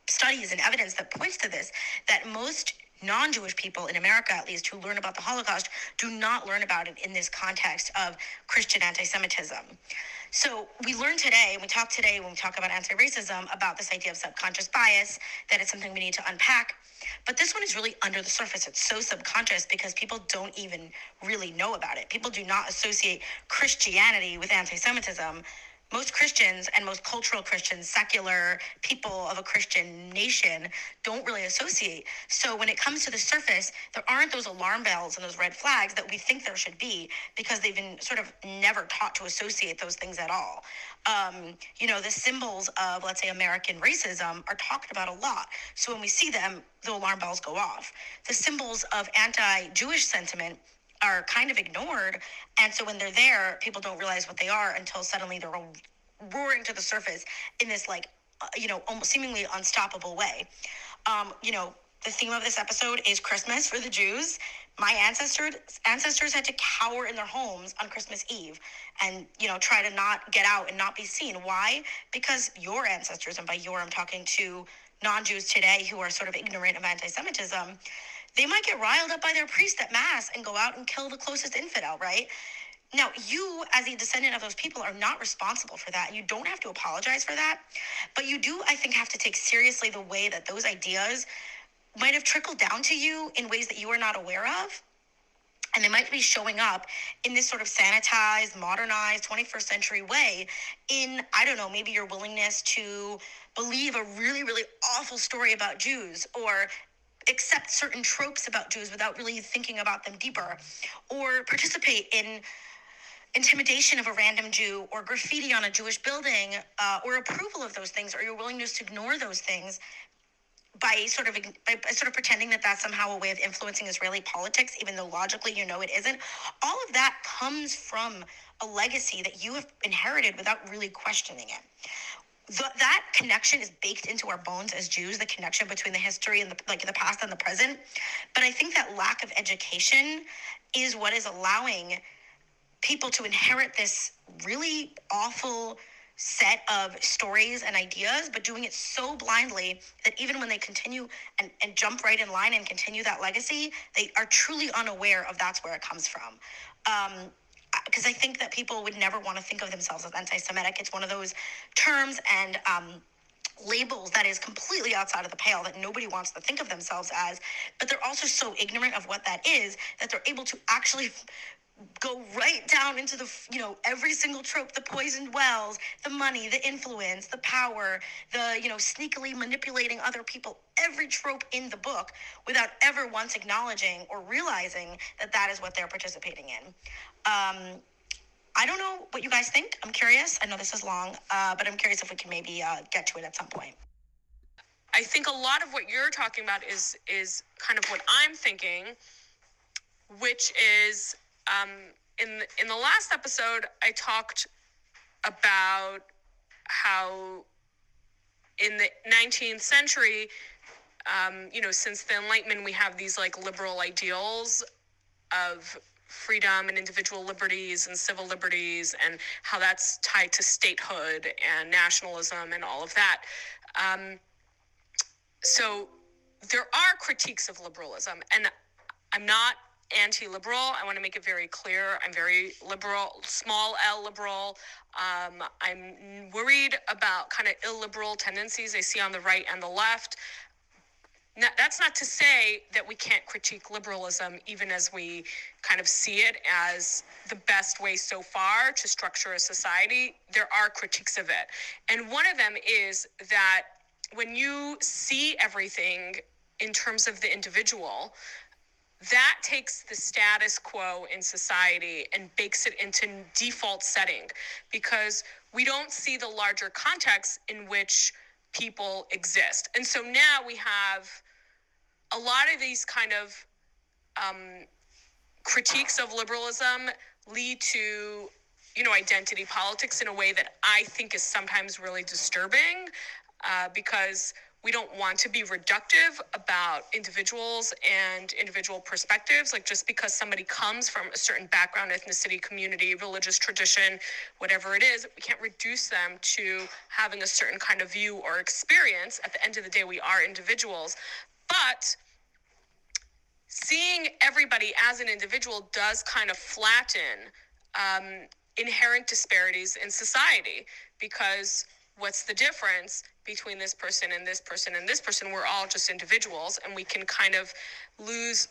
studies and evidence that points to this, that most non Jewish people in America, at least, who learn about the Holocaust, do not learn about it in this context of Christian anti Semitism. So we learned today, and we talked today when we talk about anti racism about this idea of subconscious bias, that it's something we need to unpack. But this one is really under the surface. It's so subconscious because people don't even really know about it. People do not associate Christianity with anti Semitism most Christians and most cultural Christians, secular people of a Christian nation, don't really associate. So when it comes to the surface, there aren't those alarm bells and those red flags that we think there should be because they've been sort of never taught to associate those things at all. Um, you know, the symbols of, let's say, American racism are talked about a lot. So when we see them, the alarm bells go off. The symbols of anti Jewish sentiment are kind of ignored. And so when they're there, people don't realize what they are until suddenly they're roaring to the surface in this like, uh, you know, almost seemingly unstoppable way. Um, you know, the theme of this episode is Christmas for the Jews. My ancestors ancestors had to cower in their homes on Christmas Eve and you know try to not get out and not be seen. Why? Because your ancestors, and by your I'm talking to non-Jews today who are sort of ignorant of anti-Semitism, they might get riled up by their priest at mass and go out and kill the closest infidel, right? Now, you, as a descendant of those people, are not responsible for that. You don't have to apologize for that. But you do, I think, have to take seriously the way that those ideas might have trickled down to you in ways that you are not aware of. And they might be showing up in this sort of sanitized, modernized, 21st century way in, I don't know, maybe your willingness to believe a really, really awful story about Jews or accept certain tropes about Jews without really thinking about them deeper, or participate in intimidation of a random Jew, or graffiti on a Jewish building, uh, or approval of those things, or your willingness to ignore those things by sort of by, sort of pretending that that's somehow a way of influencing Israeli politics, even though logically you know it isn't. All of that comes from a legacy that you have inherited without really questioning it that connection is baked into our bones as Jews, the connection between the history and the like the past and the present. But I think that lack of education is what is allowing people to inherit this really awful set of stories and ideas, but doing it so blindly that even when they continue and, and jump right in line and continue that legacy, they are truly unaware of that's where it comes from. Um, because I think that people would never want to think of themselves as anti-Semitic. It's one of those terms and um, labels that is completely outside of the pale that nobody wants to think of themselves as. But they're also so ignorant of what that is that they're able to actually go right down into the you know every single trope the poisoned wells the money the influence the power the you know sneakily manipulating other people every trope in the book without ever once acknowledging or realizing that that is what they're participating in um, I don't know what you guys think. I'm curious. I know this is long, uh, but I'm curious if we can maybe uh, get to it at some point. I think a lot of what you're talking about is is kind of what I'm thinking, which is um, in in the last episode I talked about how in the 19th century, um, you know, since the Enlightenment, we have these like liberal ideals of freedom and individual liberties and civil liberties and how that's tied to statehood and nationalism and all of that. Um, so there are critiques of liberalism, and I'm not anti liberal. I want to make it very clear. I'm very liberal, small l liberal. Um, I'm worried about kind of illiberal tendencies I see on the right and the left. Now, that's not to say that we can't critique liberalism, even as we kind of see it as the best way so far to structure a society. There are critiques of it. And one of them is that when you see everything in terms of the individual, that takes the status quo in society and bakes it into default setting because we don't see the larger context in which people exist. And so now we have a lot of these kind of um, critiques of liberalism lead to you know identity politics in a way that i think is sometimes really disturbing uh, because we don't want to be reductive about individuals and individual perspectives like just because somebody comes from a certain background ethnicity community religious tradition whatever it is we can't reduce them to having a certain kind of view or experience. At the end of the day we are individuals. But seeing everybody as an individual does kind of flatten um, inherent disparities in society because what's the difference between this person and this person and this person? We're all just individuals and we can kind of lose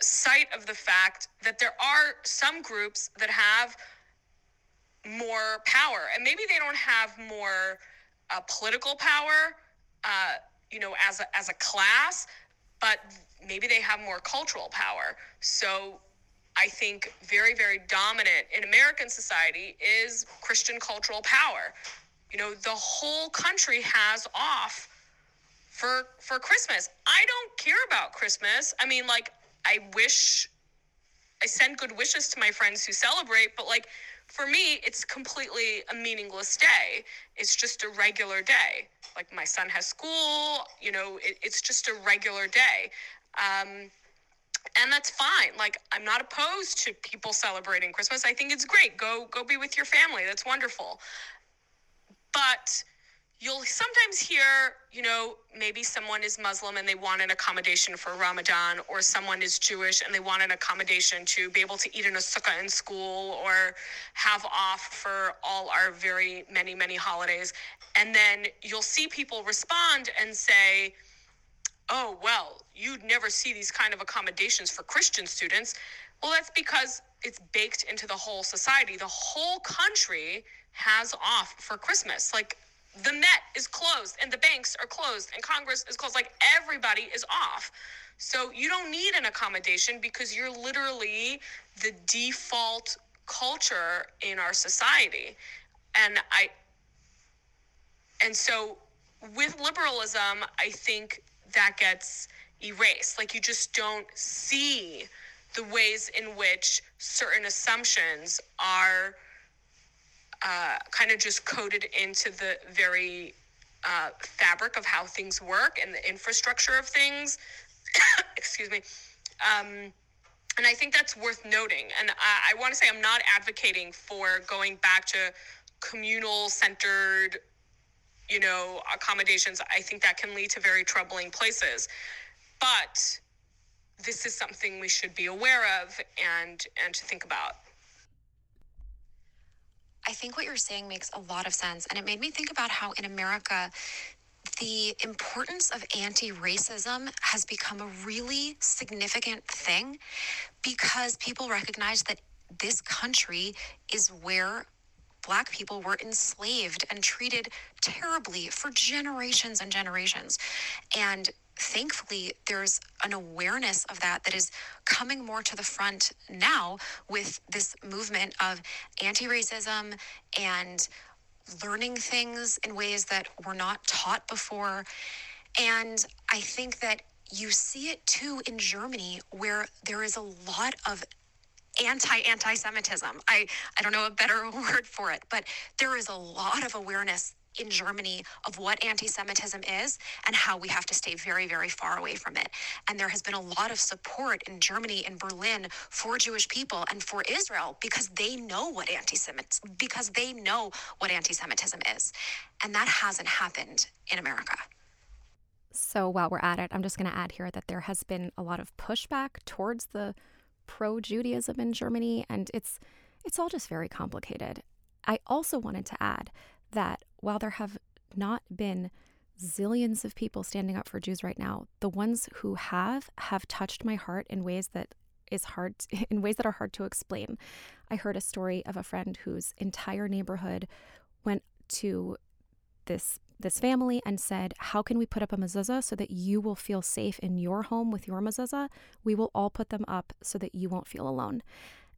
sight of the fact that there are some groups that have more power. And maybe they don't have more uh, political power uh, you know as a, as a class but maybe they have more cultural power. So I think very, very dominant in American society is Christian cultural power. You know, the whole country has off for for Christmas. I don't care about Christmas. I mean, like I wish I send good wishes to my friends who celebrate, but like for me, it's completely a meaningless day. It's just a regular day. Like my son has school, you know, it, it's just a regular day. Um, and that's fine like i'm not opposed to people celebrating christmas i think it's great go go be with your family that's wonderful but you'll sometimes hear you know maybe someone is muslim and they want an accommodation for ramadan or someone is jewish and they want an accommodation to be able to eat in a sukkah in school or have off for all our very many many holidays and then you'll see people respond and say oh, well, you'd never see these kind of accommodations for Christian students. Well, that's because it's baked into the whole society. The whole country has off for Christmas. Like the Met is closed and the banks are closed and Congress is closed. Like everybody is off. So you don't need an accommodation because you're literally the default culture in our society. And I, and so with liberalism, I think that gets erased. Like you just don't see the ways in which certain assumptions are uh, kind of just coded into the very uh, fabric of how things work and the infrastructure of things. Excuse me. Um, and I think that's worth noting. And I, I want to say I'm not advocating for going back to communal centered you know, accommodations, I think that can lead to very troubling places. But this is something we should be aware of and and to think about. I think what you're saying makes a lot of sense and it made me think about how in America the importance of anti-racism has become a really significant thing because people recognize that this country is where Black people were enslaved and treated terribly for generations and generations. And thankfully there's an awareness of that that is coming more to the front now with this movement of anti-racism and learning things in ways that were not taught before and i think that you see it too in germany where there is a lot of anti anti Semitism. I, I don't know a better word for it, but there is a lot of awareness in Germany of what anti Semitism is and how we have to stay very, very far away from it. And there has been a lot of support in Germany and Berlin for Jewish people and for Israel because they know what anti Semitism because they know what anti Semitism is. And that hasn't happened in America. So while we're at it, I'm just going to add here that there has been a lot of pushback towards the pro Judaism in Germany, and it's it's all just very complicated. I also wanted to add that while there have not been zillions of people standing up for Jews right now, the ones who have have touched my heart in ways that is hard to, in ways that are hard to explain. I heard a story of a friend whose entire neighborhood went to this this family and said, How can we put up a mezuzah so that you will feel safe in your home with your mezuzah? We will all put them up so that you won't feel alone.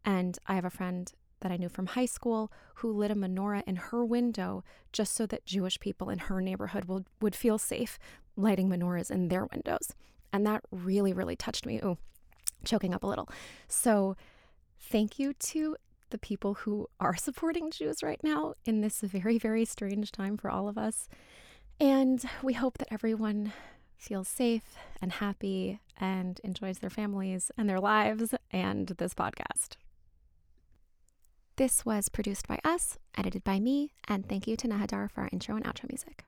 And I have a friend that I knew from high school who lit a menorah in her window just so that Jewish people in her neighborhood would, would feel safe lighting menorahs in their windows. And that really, really touched me. Ooh, choking up a little. So, thank you to the people who are supporting Jews right now in this very, very strange time for all of us. And we hope that everyone feels safe and happy and enjoys their families and their lives and this podcast. This was produced by us, edited by me, and thank you to Nehedar for our intro and outro music.